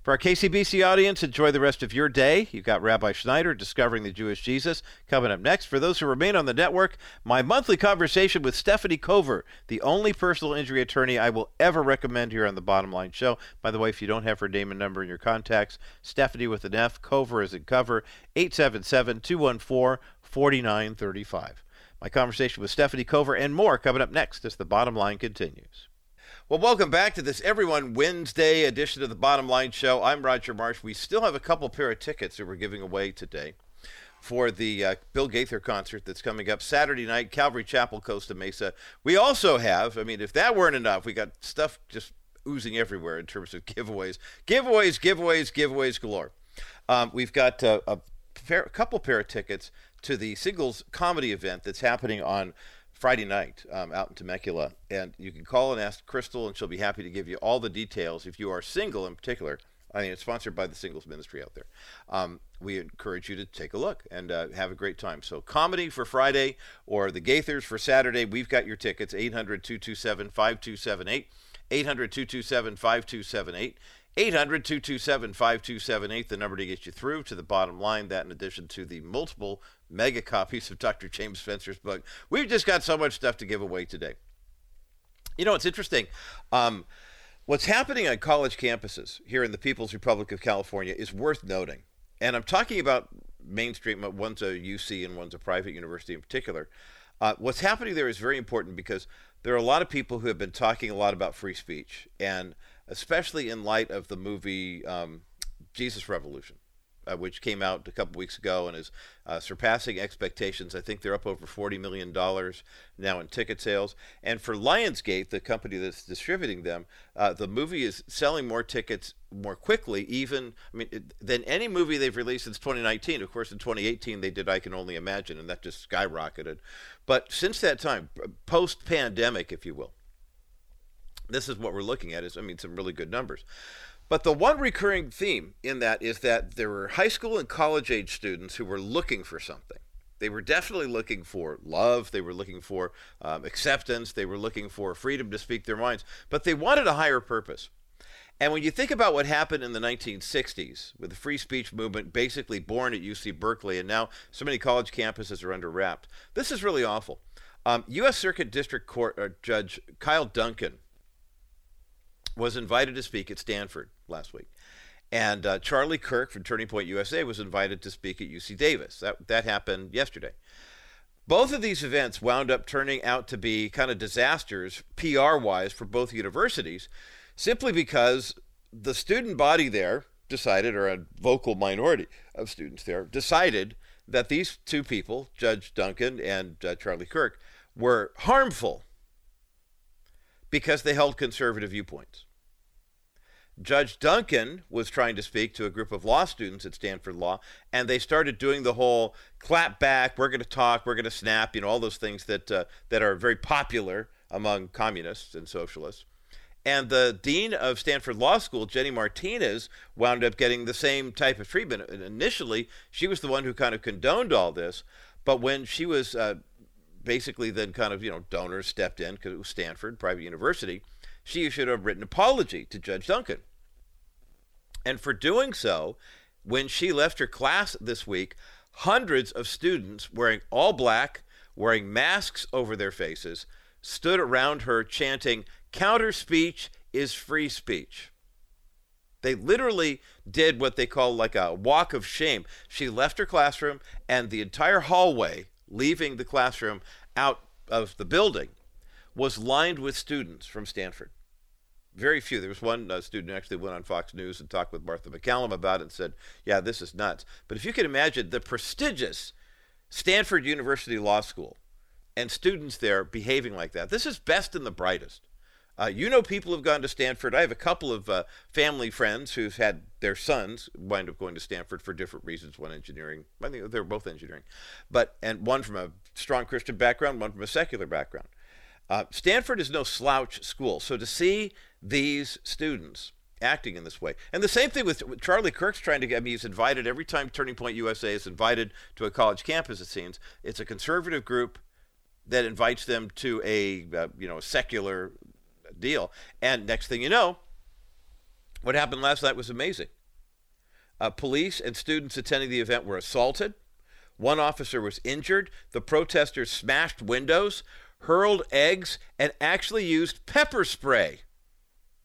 For our KCBC audience, enjoy the rest of your day. You've got Rabbi Schneider discovering the Jewish Jesus coming up next. For those who remain on the network, my monthly conversation with Stefanie Cover, the only personal injury attorney I will ever recommend here on the Bottom Line Show. By the way, if you don't have her name and number in your contacts, Stefanie with an F, Cover is in cover, 877 214 4935. My conversation with Stefanie Cover and more coming up next as the bottom line continues. Well, welcome back to this Everyone Wednesday edition of the Bottom Line Show. I'm Roger Marsh. We still have a couple pair of tickets that we're giving away today for the uh, Bill Gaither concert that's coming up Saturday night, Calvary Chapel, Costa Mesa. We also have, I mean, if that weren't enough, we got stuff just oozing everywhere in terms of giveaways. Giveaways, giveaways, giveaways galore. Um, we've got uh, a, pair, a couple pair of tickets to the singles comedy event that's happening on Friday night um, out in Temecula. And you can call and ask Crystal, and she'll be happy to give you all the details. If you are single in particular, I mean, it's sponsored by the Singles Ministry out there. Um, we encourage you to take a look and uh, have a great time. So, comedy for Friday or the Gaithers for Saturday, we've got your tickets 800 227 5278. 800 227 5278. 800 227 5278, the number to get you through to the bottom line. That, in addition to the multiple mega copies of Dr. James Spencer's book. We've just got so much stuff to give away today. You know, it's interesting. Um, what's happening on college campuses here in the People's Republic of California is worth noting. And I'm talking about mainstream, one's a UC and one's a private university in particular. Uh, what's happening there is very important because there are a lot of people who have been talking a lot about free speech. And especially in light of the movie um, Jesus Revolution, uh, which came out a couple weeks ago and is uh, surpassing expectations. I think they're up over $40 million now in ticket sales. And for Lionsgate, the company that's distributing them, uh, the movie is selling more tickets more quickly, even I mean, than any movie they've released since 2019. Of course, in 2018, they did I Can Only Imagine, and that just skyrocketed. But since that time, post pandemic, if you will, this is what we're looking at is, I mean, some really good numbers. But the one recurring theme in that is that there were high school and college age students who were looking for something. They were definitely looking for love. They were looking for um, acceptance. They were looking for freedom to speak their minds. But they wanted a higher purpose. And when you think about what happened in the 1960s with the free speech movement, basically born at UC Berkeley, and now so many college campuses are under wrapped, this is really awful. Um, U.S. Circuit District Court uh, Judge Kyle Duncan was invited to speak at Stanford last week. And uh, Charlie Kirk from Turning Point USA was invited to speak at UC Davis. That, that happened yesterday. Both of these events wound up turning out to be kind of disasters, PR wise, for both universities, simply because the student body there decided, or a vocal minority of students there, decided that these two people, Judge Duncan and uh, Charlie Kirk, were harmful because they held conservative viewpoints. Judge Duncan was trying to speak to a group of law students at Stanford Law, and they started doing the whole clap back, we're going to talk, we're going to snap, you know, all those things that, uh, that are very popular among communists and socialists. And the dean of Stanford Law School, Jenny Martinez, wound up getting the same type of treatment. And initially, she was the one who kind of condoned all this, but when she was uh, basically then kind of, you know, donors stepped in because it was Stanford, private university. She should have written apology to Judge Duncan. And for doing so, when she left her class this week, hundreds of students wearing all black, wearing masks over their faces, stood around her chanting, Counter speech is free speech. They literally did what they call like a walk of shame. She left her classroom, and the entire hallway leaving the classroom out of the building was lined with students from Stanford. Very few. There was one uh, student actually went on Fox News and talked with Martha MacCallum about it and said, Yeah, this is nuts. But if you can imagine the prestigious Stanford University Law School and students there behaving like that, this is best and the brightest. Uh, you know, people have gone to Stanford. I have a couple of uh, family friends who've had their sons wind up going to Stanford for different reasons. One engineering, I think they're both engineering, but and one from a strong Christian background, one from a secular background. Uh, Stanford is no slouch school, so to see these students acting in this way, and the same thing with, with Charlie Kirk's trying to get. I mean, he's invited every time Turning Point USA is invited to a college campus. It seems it's a conservative group that invites them to a uh, you know a secular deal. And next thing you know, What happened last night was amazing. Uh, police and students attending the event were assaulted. One officer was injured. The protesters smashed windows, hurled eggs, and actually used pepper spray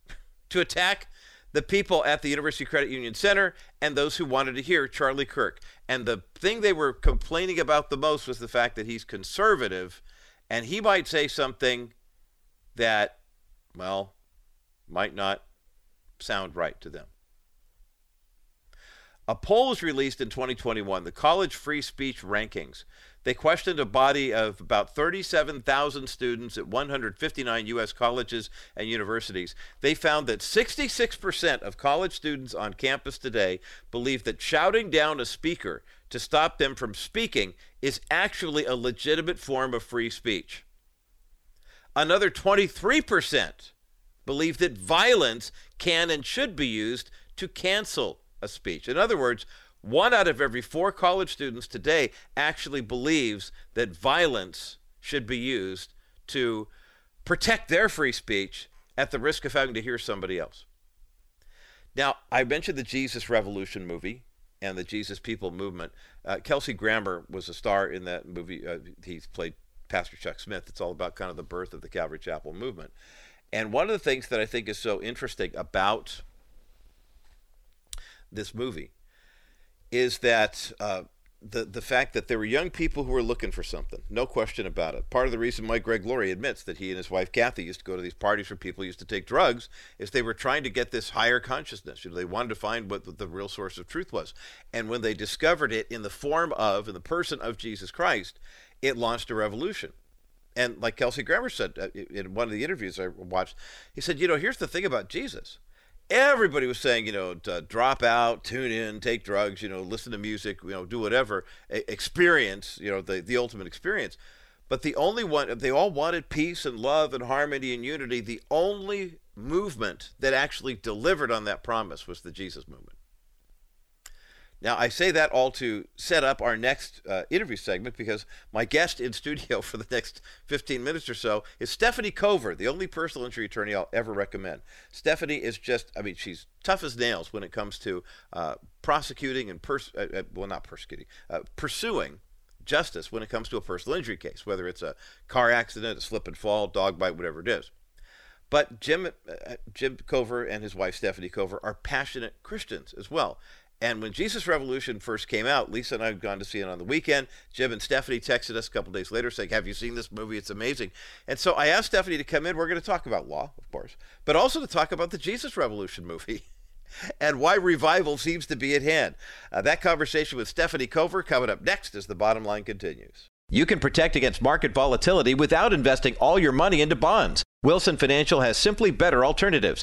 to attack the people at the University Credit Union Center and those who wanted to hear Charlie Kirk. And the thing they were complaining about the most was the fact that he's conservative and he might say something that, well, might not sound right to them. A poll was released in 2021, the College Free Speech Rankings. They questioned a body of about 37,000 students at 159 U.S. colleges and universities. They found that 66% of college students on campus today believe that shouting down a speaker to stop them from speaking is actually a legitimate form of free speech. Another 23% believe that violence can and should be used to cancel a speech. In other words, one out of every four college students today actually believes that violence should be used to protect their free speech at the risk of having to hear somebody else. Now, I mentioned the Jesus Revolution movie and the Jesus People movement. Uh, Kelsey Grammer was a star in that movie. Uh, he's played Pastor Chuck Smith. It's all about kind of the birth of the Calvary Chapel movement. And one of the things that I think is so interesting about this movie is that uh, the the fact that there were young people who were looking for something, no question about it. Part of the reason why Greg Laurie admits that he and his wife Kathy used to go to these parties where people used to take drugs is they were trying to get this higher consciousness. You know, they wanted to find what the real source of truth was, and when they discovered it in the form of, in the person of Jesus Christ, it launched a revolution. And like Kelsey Grammer said uh, in one of the interviews I watched, he said, you know, here's the thing about Jesus everybody was saying, you know, drop out, tune in, take drugs, you know, listen to music, you know, do whatever, experience, you know, the, the ultimate experience. But the only one, they all wanted peace and love and harmony and unity. The only movement that actually delivered on that promise was the Jesus movement. Now, I say that all to set up our next uh, interview segment because my guest in studio for the next 15 minutes or so is Stefanie Cover, the only personal injury attorney I'll ever recommend. Stefanie is just, I mean, she's tough as nails when it comes to uh, prosecuting and, pers- uh, uh well, not persecuting, uh, pursuing justice when it comes to a personal injury case, whether it's a car accident, a slip and fall, dog bite, whatever it is. But Jim, uh, Jim Cover and his wife Stefanie Cover are passionate Christians as well. And when Jesus Revolution first came out, Lisa and I had gone to see it on the weekend. Jim and Stefanie texted us a couple days later saying, Have you seen this movie? It's amazing. And so I asked Stefanie to come in. We're going to talk about law, of course, but also to talk about the Jesus Revolution movie. and why revival seems to be at hand. Uh, that conversation with Stefanie Cover coming up next as the bottom line continues. You can protect against market volatility without investing all your money into bonds. Wilson Financial has simply better alternatives.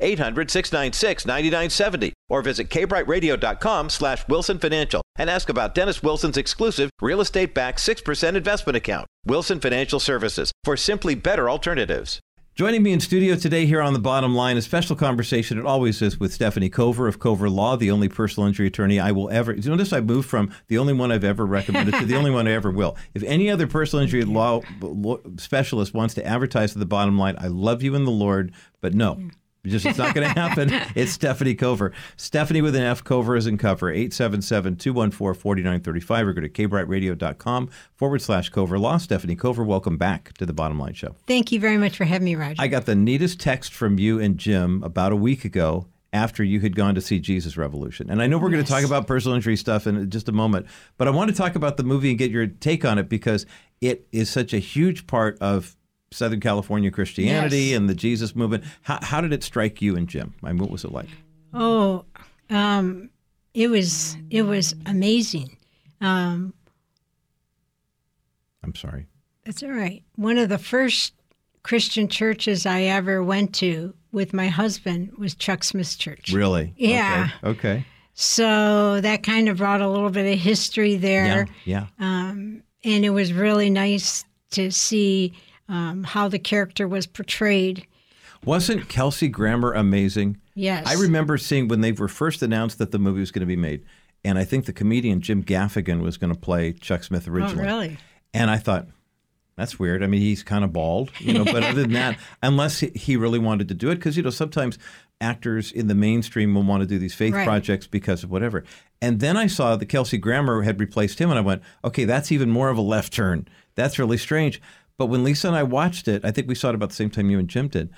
800 696 9970 or visit kbriteradio.com slash wilson financial and ask about dennis wilson's exclusive real estate backed 6% investment account wilson financial services for simply better alternatives Joining me in studio today here on the bottom line, a special conversation. It always is with Stefanie Cover of Cover Law, the only personal injury attorney I will ever. You notice I moved from the only one I've ever recommended to the only one I ever will. If any other personal injury law specialist wants to advertise to the bottom line, I love you in the Lord, but no, just it's not going to happen. it's Stefanie Cover. Stefanie with an F, Cover is in cover. 877-214-4935 or go to kbriteradio.com forward slash Cover Law. Stefanie Cover, welcome back to the Bottom Line Show. Thank you very much for having me, Roger. I got the neatest text from you and Jim about a week ago after you had gone to see Jesus Revolution. And I know we're yes. going to talk about personal injury stuff in just a moment, but I want to talk about the movie and get your take on it because it is such a huge part of Southern California Christianity yes. and the Jesus movement. How, how did it strike you and Jim? I mean, what was it like? Oh, it was it was amazing. Um, I'm sorry. that's all right. One of the first Christian churches I ever went to with my husband was Chuck Smith's church. Really? Yeah. Okay. okay. So that kind of brought a little bit of history there. Yeah. Yeah. Um, and it was really nice to see um, how the character was portrayed. Wasn't Kelsey Grammer amazing? Yes. I remember seeing when they were first announced that the movie was going to be made, and I think the comedian Jim Gaffigan was going to play Chuck Smith originally. Oh, originally. really? And I thought, that's weird. I mean, he's kind of bald, you know, but other than that, unless he, he really wanted to do it, because, you know, sometimes actors in the mainstream will want to do these faith Right. projects because of whatever. And then I saw that Kelsey Grammer had replaced him, and I went, okay, that's even more of a left turn. That's really strange. But when Lisa and I watched it, I think we saw it about the same time you and Jim did,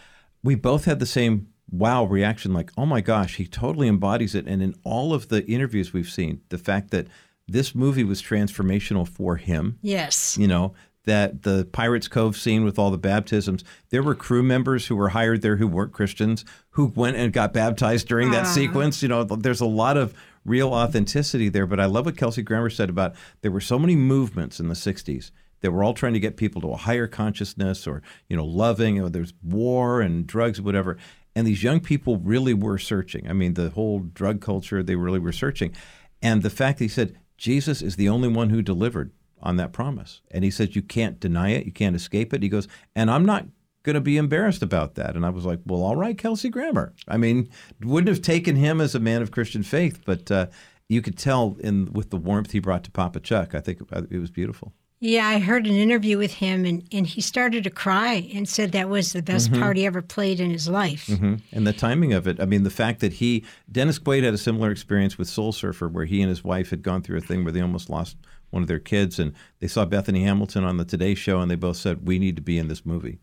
we both had the same wow reaction like, oh my gosh, he totally embodies it. And in all of the interviews we've seen, the fact that this movie was transformational for him Yes. you know that the pirates cove scene with all the baptisms there were crew members who were hired there who weren't christians who went and got baptized during that sequence you know there's a lot of real authenticity there but i love what kelsey grammer said about there were so many movements in the 60s that were all trying to get people to a higher consciousness or you know loving or there's war and drugs whatever and these young people really were searching i mean the whole drug culture they really were searching and the fact that he said jesus is the only one who delivered on that promise. And he says, You can't deny it. You can't escape it. He goes, And I'm not going to be embarrassed about that. And I was like, Well, all right, Kelsey Grammer. I mean, wouldn't have taken him as a man of Christian faith, but uh, you could tell in with the warmth he brought to Papa Chuck. I think it was beautiful. Yeah, I heard an interview with him, and, and he started to cry and said that was the best part he ever played in his life. hmm And the timing of it. I mean, the fact that he, Dennis Quaid had a similar experience with Soul Surfer, where he and his wife had gone through a thing where they almost lost one of their kids, and they saw Bethany Hamilton on the Today Show, and they both said, "We need to be in this movie."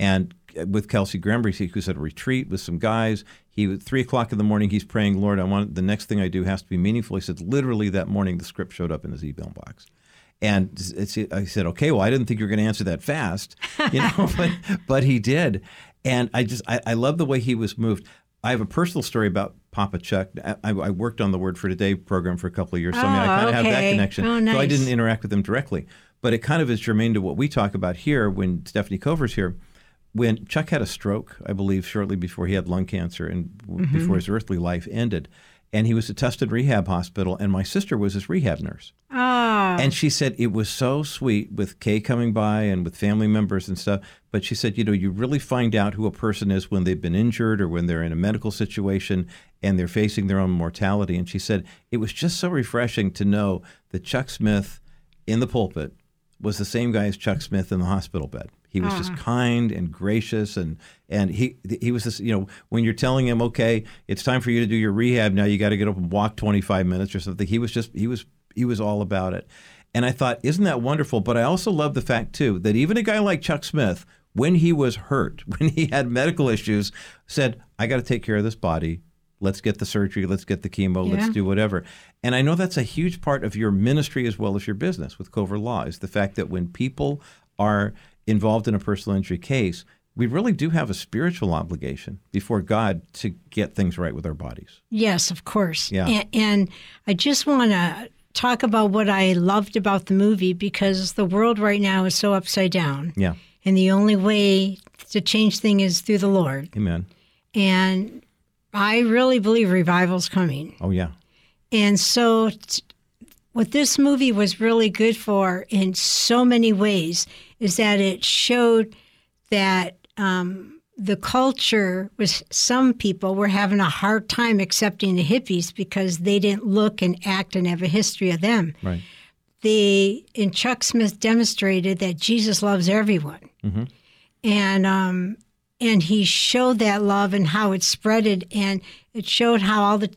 And with Kelsey Grammer, he was at a retreat with some guys. He was three o'clock in the morning. He's praying, "Lord, I want the next thing I do has to be meaningful." He said, literally that morning, the script showed up in his email box. And it's, I said, okay, well, I didn't think you were going to answer that fast, you know, but, but he did. And I just, I, I love the way he was moved. I have a personal story about Papa Chuck. I, I worked on the Word for Today program for a couple of years, so I, mean, I Oh, kind of have that connection. Oh, So I didn't interact with him directly, but it kind of is germane to what we talk about here when Stefanie Cover's here. When Chuck had a stroke, I believe, shortly before he had lung cancer and Mm-hmm. before his earthly life ended, and he was at Tustin Rehab Hospital, and my sister was his rehab nurse. Oh, And she said it was so sweet with Kay coming by and with family members and stuff. But she said, you know, you really find out who a person is when they've been injured or when they're in a medical situation and they're facing their own mortality. And she said it was just so refreshing to know that Chuck Smith in the pulpit was the same guy as Chuck Smith in the hospital bed. He was just ah. kind and gracious, and and he he was this. You know, when you're telling him, okay, it's time for you to do your rehab now, you got to get up and walk 25 minutes or something. He was just he was he was all about it, and I thought, isn't that wonderful? But I also love the fact too that even a guy like Chuck Smith, when he was hurt, when he had medical issues, said, I got to take care of this body. Let's get the surgery. Let's get the chemo. Let's do whatever. And I know that's a huge part of your ministry as well as your business with Cover Law is the fact that when people are involved in a personal injury case, we really do have a spiritual obligation before God to get things right with our bodies. yes, of course. Yeah. And, and I just want to talk about what I loved about the movie because the world right now is so upside down. Yeah. And the only way to change things is through the Lord. Amen. And I really believe revival's coming. Oh, yeah. And so, t- what this movie was really good for in so many ways is that it showed that um, the culture was, some people were having a hard time accepting the hippies because they didn't look and act and have a history of them. Right. They, and Chuck Smith demonstrated that Jesus loves everyone. And, um, and he showed that love and how it spreaded, and it showed how all the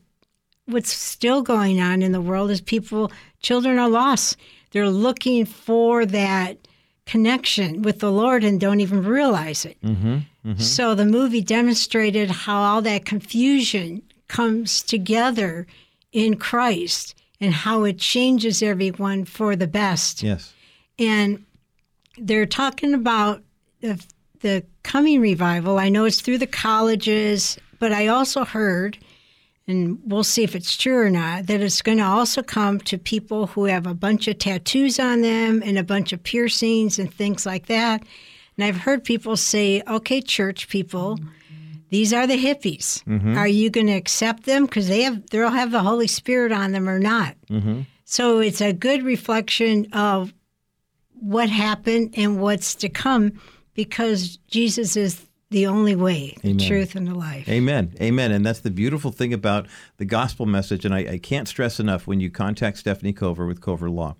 what's still going on in the world is people children are lost they're looking for that connection with the lord and don't even realize it mm-hmm, mm-hmm. so the movie demonstrated how all that confusion comes together in christ and how it changes everyone for the best Yes. and they're talking about the, the coming revival. I know it's through the colleges, but I also heard, and we'll see if it's true or not, that it's going to also come to people who have a bunch of tattoos on them and a bunch of piercings and things like that. And I've heard people say, okay, church people, these are the hippies. Mm-hmm. Are you going to accept them? Because they have, they'll have the Holy Spirit on them or not. Mm-hmm. So it's a good reflection of what happened and what's to come because Jesus is the only way, the truth, and the life. Amen. Amen. And that's the beautiful thing about the gospel message. And I, I can't stress enough when you contact Stefanie Cover with Cover Law.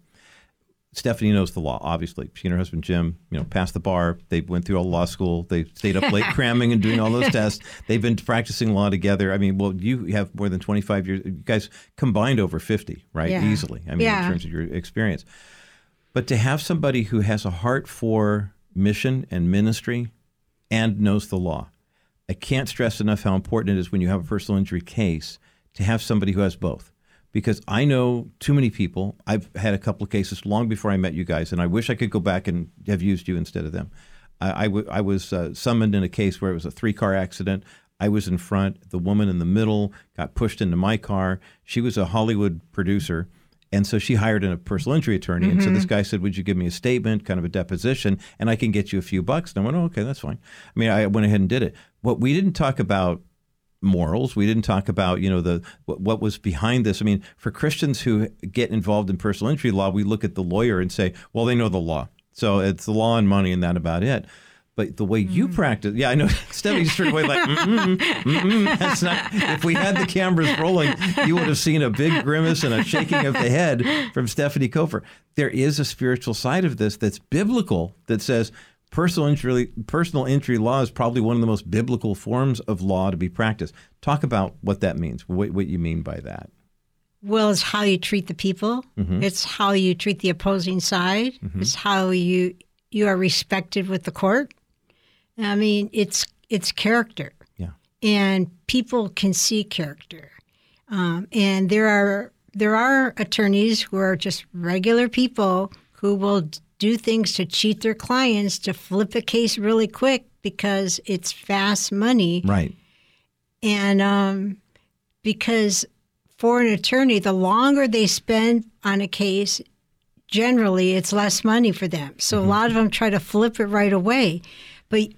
Stefanie knows the law, obviously. She and her husband Jim, you know, passed the bar. They went through all law school. They stayed up late cramming and doing all those tests. They've been practicing law together. I mean, well, you have more than 25 years. You guys combined over 50, right? Yeah. Easily. I mean, Yeah. in terms of your experience. But to have somebody who has a heart for mission and ministry and knows the law. I can't stress enough how important it is when you have a personal injury case to have somebody who has both. Because I know too many people. I've had a couple of cases long before I met you guys, and I wish I could go back and have used you instead of them. I, I, w- I was uh, summoned in a case where it was a three car accident. I was in front. The woman in the middle got pushed into my car. She was a Hollywood producer. And so she hired a personal injury attorney. And so this mm-hmm. guy said, Would you give me a statement, kind of a deposition, and I can get you a few bucks? And I went, Oh, okay, that's fine. I mean, I went ahead and did it. What we didn't talk about morals. We didn't talk about, you know, the what was behind this. I mean, for Christians who get involved in personal injury law, we look at the lawyer and say, well, they know the law. So it's the law and money and that about it. But the way you practice, yeah, I know. Stefanie's straight away like, mm-mm, mm-mm, that's not. If we had the cameras rolling, you would have seen a big grimace and a shaking of the head from Stefanie Cover. There is a spiritual side of this that's biblical that says personal injury personal injury law is probably one of the most biblical forms of law to be practiced. Talk about what that means. What, what you mean by that? Well, it's how you treat the people. Mm-hmm. It's how you treat the opposing side. It's how you you are respected with the court. I mean, it's it's character, Yeah. and people can see character. Um, and there are there are attorneys who are just regular people who will do things to cheat their clients to flip a case really quick because it's fast money. Right. And um, because for an attorney, the longer they spend on a case, generally it's less money for them. So a lot of them try to flip it right away. But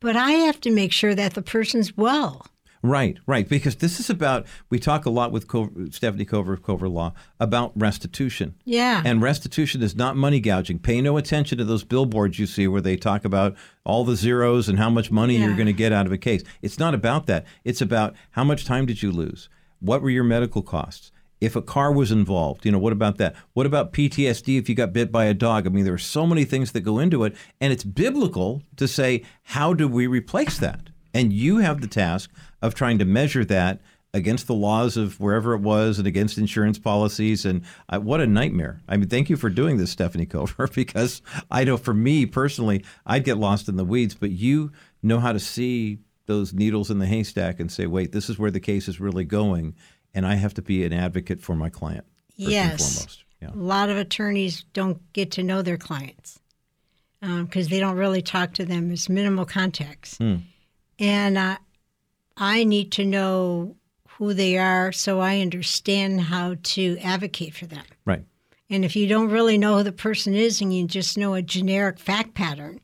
but I have to make sure that the person's well. Right, right. Because this is about, we talk a lot with Co- Stefanie Cover of Cover Law about restitution. Yeah. And restitution is not money gouging. Pay no attention to those billboards you see where they talk about all the zeros and how much money you're going to get out of a case. It's not about that. It's about how much time did you lose? What were your medical costs? If a car was involved, you know, what about that? What about PTSD if you got bit by a dog? I mean, there are so many things that go into it. And it's biblical to say, how do we replace that? And you have the task of trying to measure that against the laws of wherever it was and against insurance policies. And I, what a nightmare. I mean, thank you for doing this, Stefanie Cover, because I know for me personally, I'd get lost in the weeds, but you know how to see those needles in the haystack and say, wait, this is where the case is really going. And I have to be an advocate for my client. Yes. foremost. Yeah. A lot of attorneys don't get to know their clients because they don't really talk to them. It's minimal contacts. Hmm. And uh, I need to know who they are so I understand how to advocate for them. Right. And if you don't really know who the person is and you just know a generic fact pattern,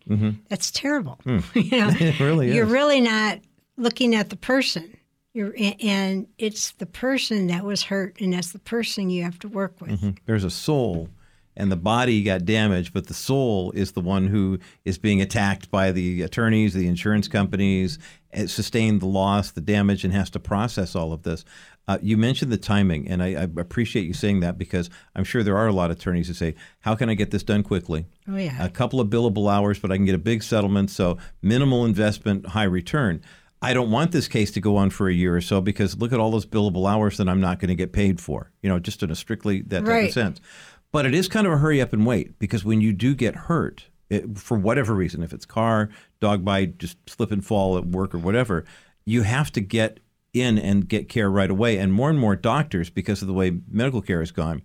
that's terrible. you know, It really you're is. really not looking at the person. You're, and it's the person that was hurt, and that's the person you have to work with. There's a soul, and the body got damaged, but the soul is the one who is being attacked by the attorneys, the insurance companies, it sustained the loss, the damage, and has to process all of this. Uh, you mentioned the timing, and I, I appreciate you saying that because I'm sure there are a lot of attorneys who say, "How can I get this done quickly?" Oh yeah. a couple of billable hours, but I can get a big settlement. So minimal investment, high return. I don't want this case to go on for a year or so because look at all those billable hours that I'm not going to get paid for. You know, just in a strictly that type Right. of sense. But it is kind of a hurry up and wait because when you do get hurt, it, for whatever reason, if it's car, dog bite, just slip and fall at work or whatever, you have to get in and get care right away. And more and more doctors, because of the way medical care has gone,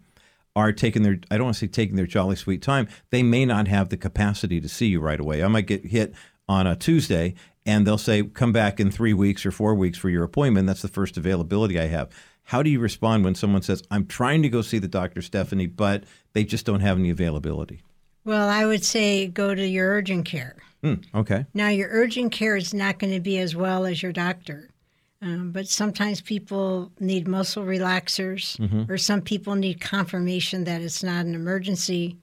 are taking their I don't want to say taking their jolly sweet time. They may not have the capacity to see you right away. I might get hit on a Tuesday and they'll say, come back in three weeks or four weeks for your appointment. That's the first availability I have. How do you respond when someone says, I'm trying to go see the doctor, Stefanie, but they just don't have any availability? Well, I would say go to your urgent care. Mm, okay. Now, your urgent care is not going to be as well as your doctor. Um, but sometimes people need muscle relaxers, mm-hmm. or some people need confirmation that it's not an emergency,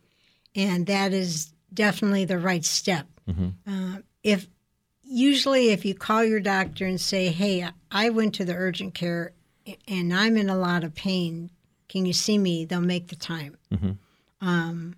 and that is definitely the right step. Mm-hmm. Uh, if usually, if you call your doctor and say, "Hey, I went to the urgent care and I'm in a lot of pain. Can you see me?" They'll make the time. Mm-hmm. Um,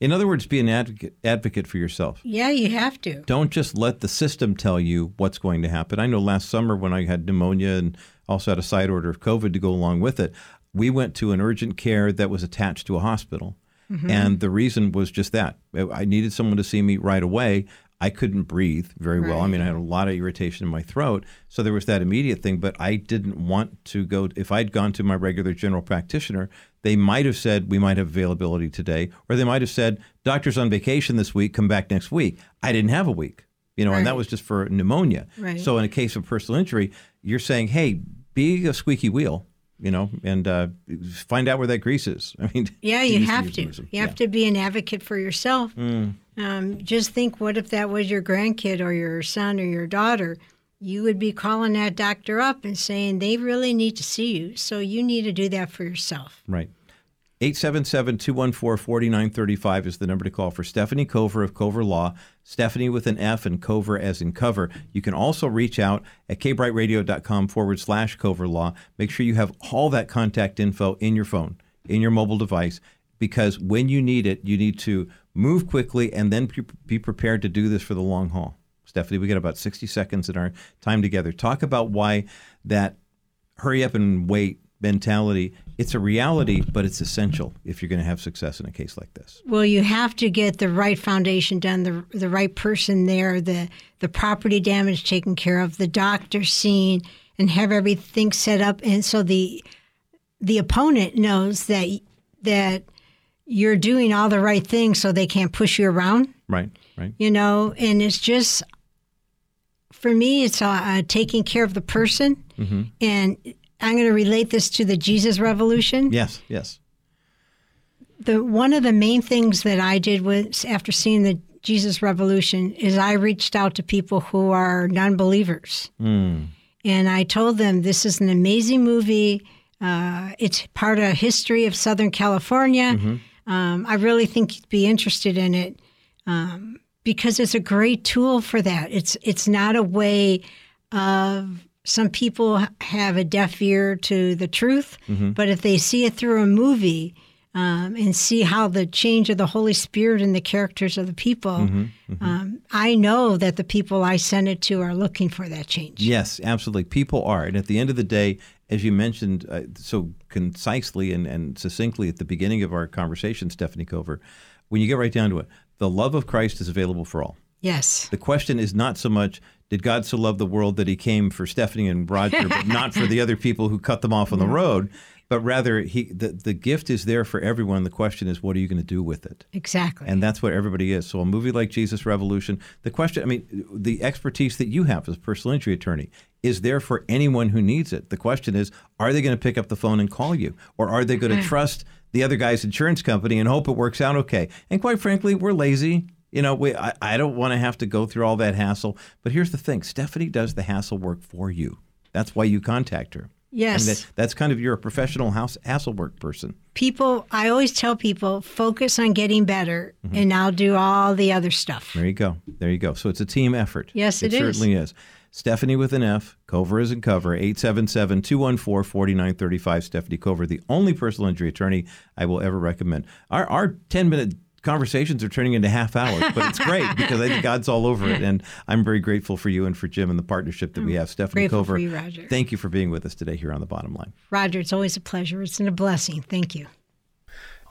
in other words, be an advocate, advocate for yourself. Yeah, you have to. Don't just let the system tell you what's going to happen. I know last summer when I had pneumonia and also had a side order of COVID to go along with it, we went to an urgent care that was attached to a hospital. Mm-hmm. And the reason was just that. I needed someone to see me right away. I couldn't breathe very right. well. I mean, I had a lot of irritation in my throat. So there was that immediate thing, but I didn't want to go. If I'd gone to my regular general practitioner, they might have said, we might have availability today, or they might have said, doctor's on vacation this week, come back next week. I didn't have a week, you know, right. and that was just for pneumonia. Right. So in a case of personal injury, you're saying, hey, be a squeaky wheel you know, and uh, find out where that grease is. I mean, yeah, you have to. You yeah. have to be an advocate for yourself. Mm. Um, just think, what if that was your grandkid or your son or your daughter? You would be calling that doctor up and saying they really need to see you. So you need to do that for yourself. Right. 877 214 4935 is the number to call for Stefanie Cover of Cover Law. Stefanie with an F and Cover as in cover. You can also reach out at kbriteradio.com forward slash Cover Law. Make sure you have all that contact info in your phone, in your mobile device, because when you need it, you need to move quickly and then be prepared to do this for the long haul. Stefanie, we got about 60 seconds in our time together. Talk about why that hurry up and wait mentality it's a reality but it's essential if you're going to have success in a case like this well you have to get the right foundation done the, the right person there the the property damage taken care of the doctor seen and have everything set up and so the the opponent knows that that you're doing all the right things so they can't push you around right right you know and it's just for me it's uh, uh taking care of the person mm-hmm. and I'm going to relate this to the Jesus Revolution. Yes, yes. The one of the main things that I did was after seeing the Jesus Revolution is I reached out to people who are non-believers, mm. and I told them this is an amazing movie. Uh, it's part of history of Southern California. Mm-hmm. Um, I really think you'd be interested in it um, because it's a great tool for that. It's it's not a way of some people have a deaf ear to the truth, mm-hmm. but if they see it through a movie um, and see how the change of the Holy Spirit and the characters of the people, mm-hmm. Mm-hmm. Um, I know that the people I send it to are looking for that change. Yes, absolutely. People are. And at the end of the day, as you mentioned uh, so concisely and, and succinctly at the beginning of our conversation, Stefanie Cover, when you get right down to it, the love of Christ is available for all. Yes. The question is not so much did God so love the world that he came for Stefanie and Roger, but not for the other people who cut them off on the road? But rather, he the, the gift is there for everyone. The question is, what are you going to do with it? Exactly. And that's what everybody is. So, a movie like Jesus Revolution, the question, I mean, the expertise that you have as a personal injury attorney is there for anyone who needs it. The question is, are they going to pick up the phone and call you? Or are they going to trust the other guy's insurance company and hope it works out okay? And quite frankly, we're lazy. You know, we, I, I don't want to have to go through all that hassle. But here's the thing Stefanie does the hassle work for you. That's why you contact her. Yes. that, that's kind of you're a professional house hassle work person. People, I always tell people, focus on getting better, mm-hmm. and I'll do all the other stuff. There you go. There you go. So it's a team effort. Yes, it, it certainly is. Stefanie with an F, Cover is in cover, 877 214 4935. Stefanie Cover, the only personal injury attorney I will ever recommend. Our, our 10 minute conversations are turning into half hours, but it's great because I think God's all over it. And I'm very grateful for you and for Jim and the partnership that we mm. have. Stefanie grateful Cover, you, Roger. thank you for being with us today here on The Bottom Line. Roger, it's always a pleasure. It's been a blessing. Thank you.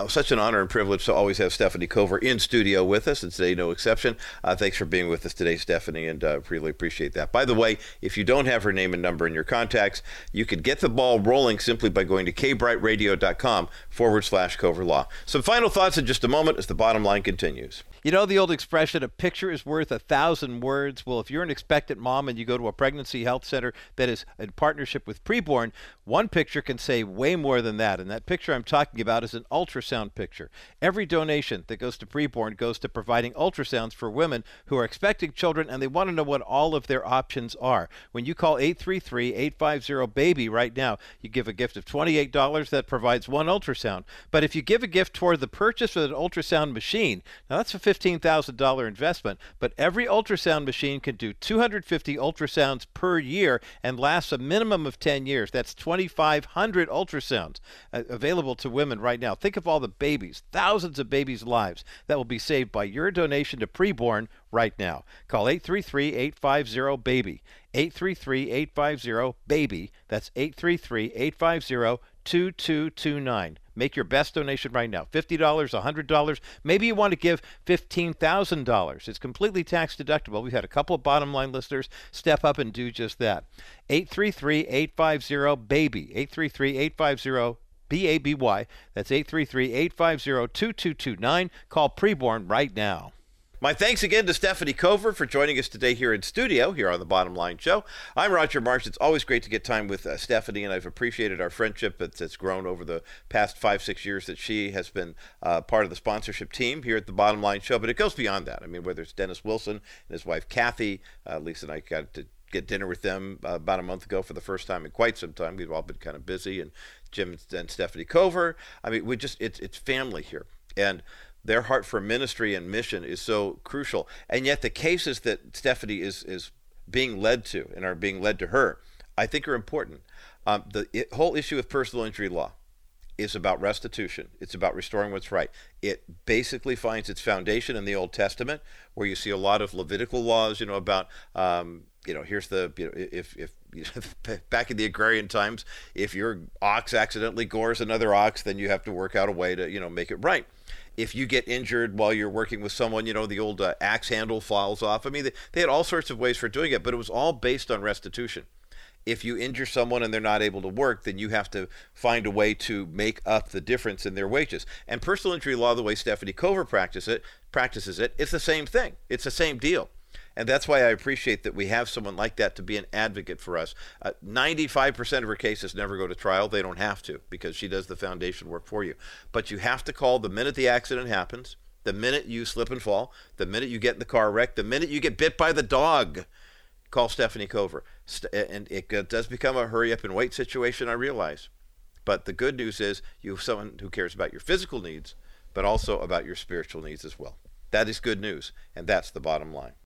Oh, such an honor and privilege to always have Stefanie Cover in studio with us, and today no exception. Uh, thanks for being with us today, Stefanie, and uh, really appreciate that. By the way, if you don't have her name and number in your contacts, you could get the ball rolling simply by going to kbriteradio.com forward slash Cover Law. Some final thoughts in just a moment as the bottom line continues. You know the old expression, a picture is worth a thousand words? Well, if you're an expectant mom and you go to a pregnancy health center that is in partnership with Preborn, one picture can say way more than that. And that picture I'm talking about is an ultrasound picture. Every donation that goes to Preborn goes to providing ultrasounds for women who are expecting children and they want to know what all of their options are. When you call 833 850 BABY right now, you give a gift of $28 that provides one ultrasound. But if you give a gift toward the purchase of an ultrasound machine, now that's a $15,000 investment, but every ultrasound machine can do 250 ultrasounds per year and lasts a minimum of 10 years. That's 2,500 ultrasounds uh, available to women right now. Think of all the babies, thousands of babies' lives that will be saved by your donation to preborn right now. Call 833-850-BABY. 833-850-BABY. That's 833-850-2229. Make your best donation right now $50, $100. Maybe you want to give $15,000. It's completely tax deductible. We've had a couple of bottom line listeners step up and do just that. 833 850 BABY. 833 850 B A B Y. That's 833 850 2229. Call Preborn right now. My thanks again to Stefanie Cover for joining us today here in studio, here on the Bottom Line Show. I'm Roger Marsh. It's always great to get time with uh, Stefanie, and I've appreciated our friendship that's, grown over the past five, six years that she has been uh, part of the sponsorship team here at the Bottom Line Show. But it goes beyond that. I mean, whether it's Dennis Wilson and his wife Kathy, uh, Lisa and I got to get dinner with them uh, about a month ago for the first time in quite some time. We've all been kind of busy, and Jim and Stefanie Cover. I mean, we just it's it's family here, and their heart for ministry and mission is so crucial. And yet, the cases that Stefanie is is being led to and are being led to her, I think, are important. Um, the it, whole issue of personal injury law is about restitution. It's about restoring what's right. It basically finds its foundation in the Old Testament, where you see a lot of Levitical laws, you know, about um, you know, here's the you know, if if you know, back in the agrarian times, if your ox accidentally gores another ox, then you have to work out a way to you know make it right if you get injured while you're working with someone, you know, the old uh, axe handle falls off. I mean, they, they had all sorts of ways for doing it, but it was all based on restitution. If you injure someone and they're not able to work, then you have to find a way to make up the difference in their wages. And personal injury law, the way Stefanie Cover practices it, practices it, it's the same thing. It's the same deal. And that's why I appreciate that we have someone like that to be an advocate for us. Uh, 95% of her cases never go to trial. They don't have to because she does the foundation work for you. But you have to call the minute the accident happens, the minute you slip and fall, the minute you get in the car wreck, the minute you get bit by the dog. Call Stefanie Cover. And it does become a hurry up and wait situation, I realize. But the good news is you have someone who cares about your physical needs, but also about your spiritual needs as well. That is good news, and that's the bottom line.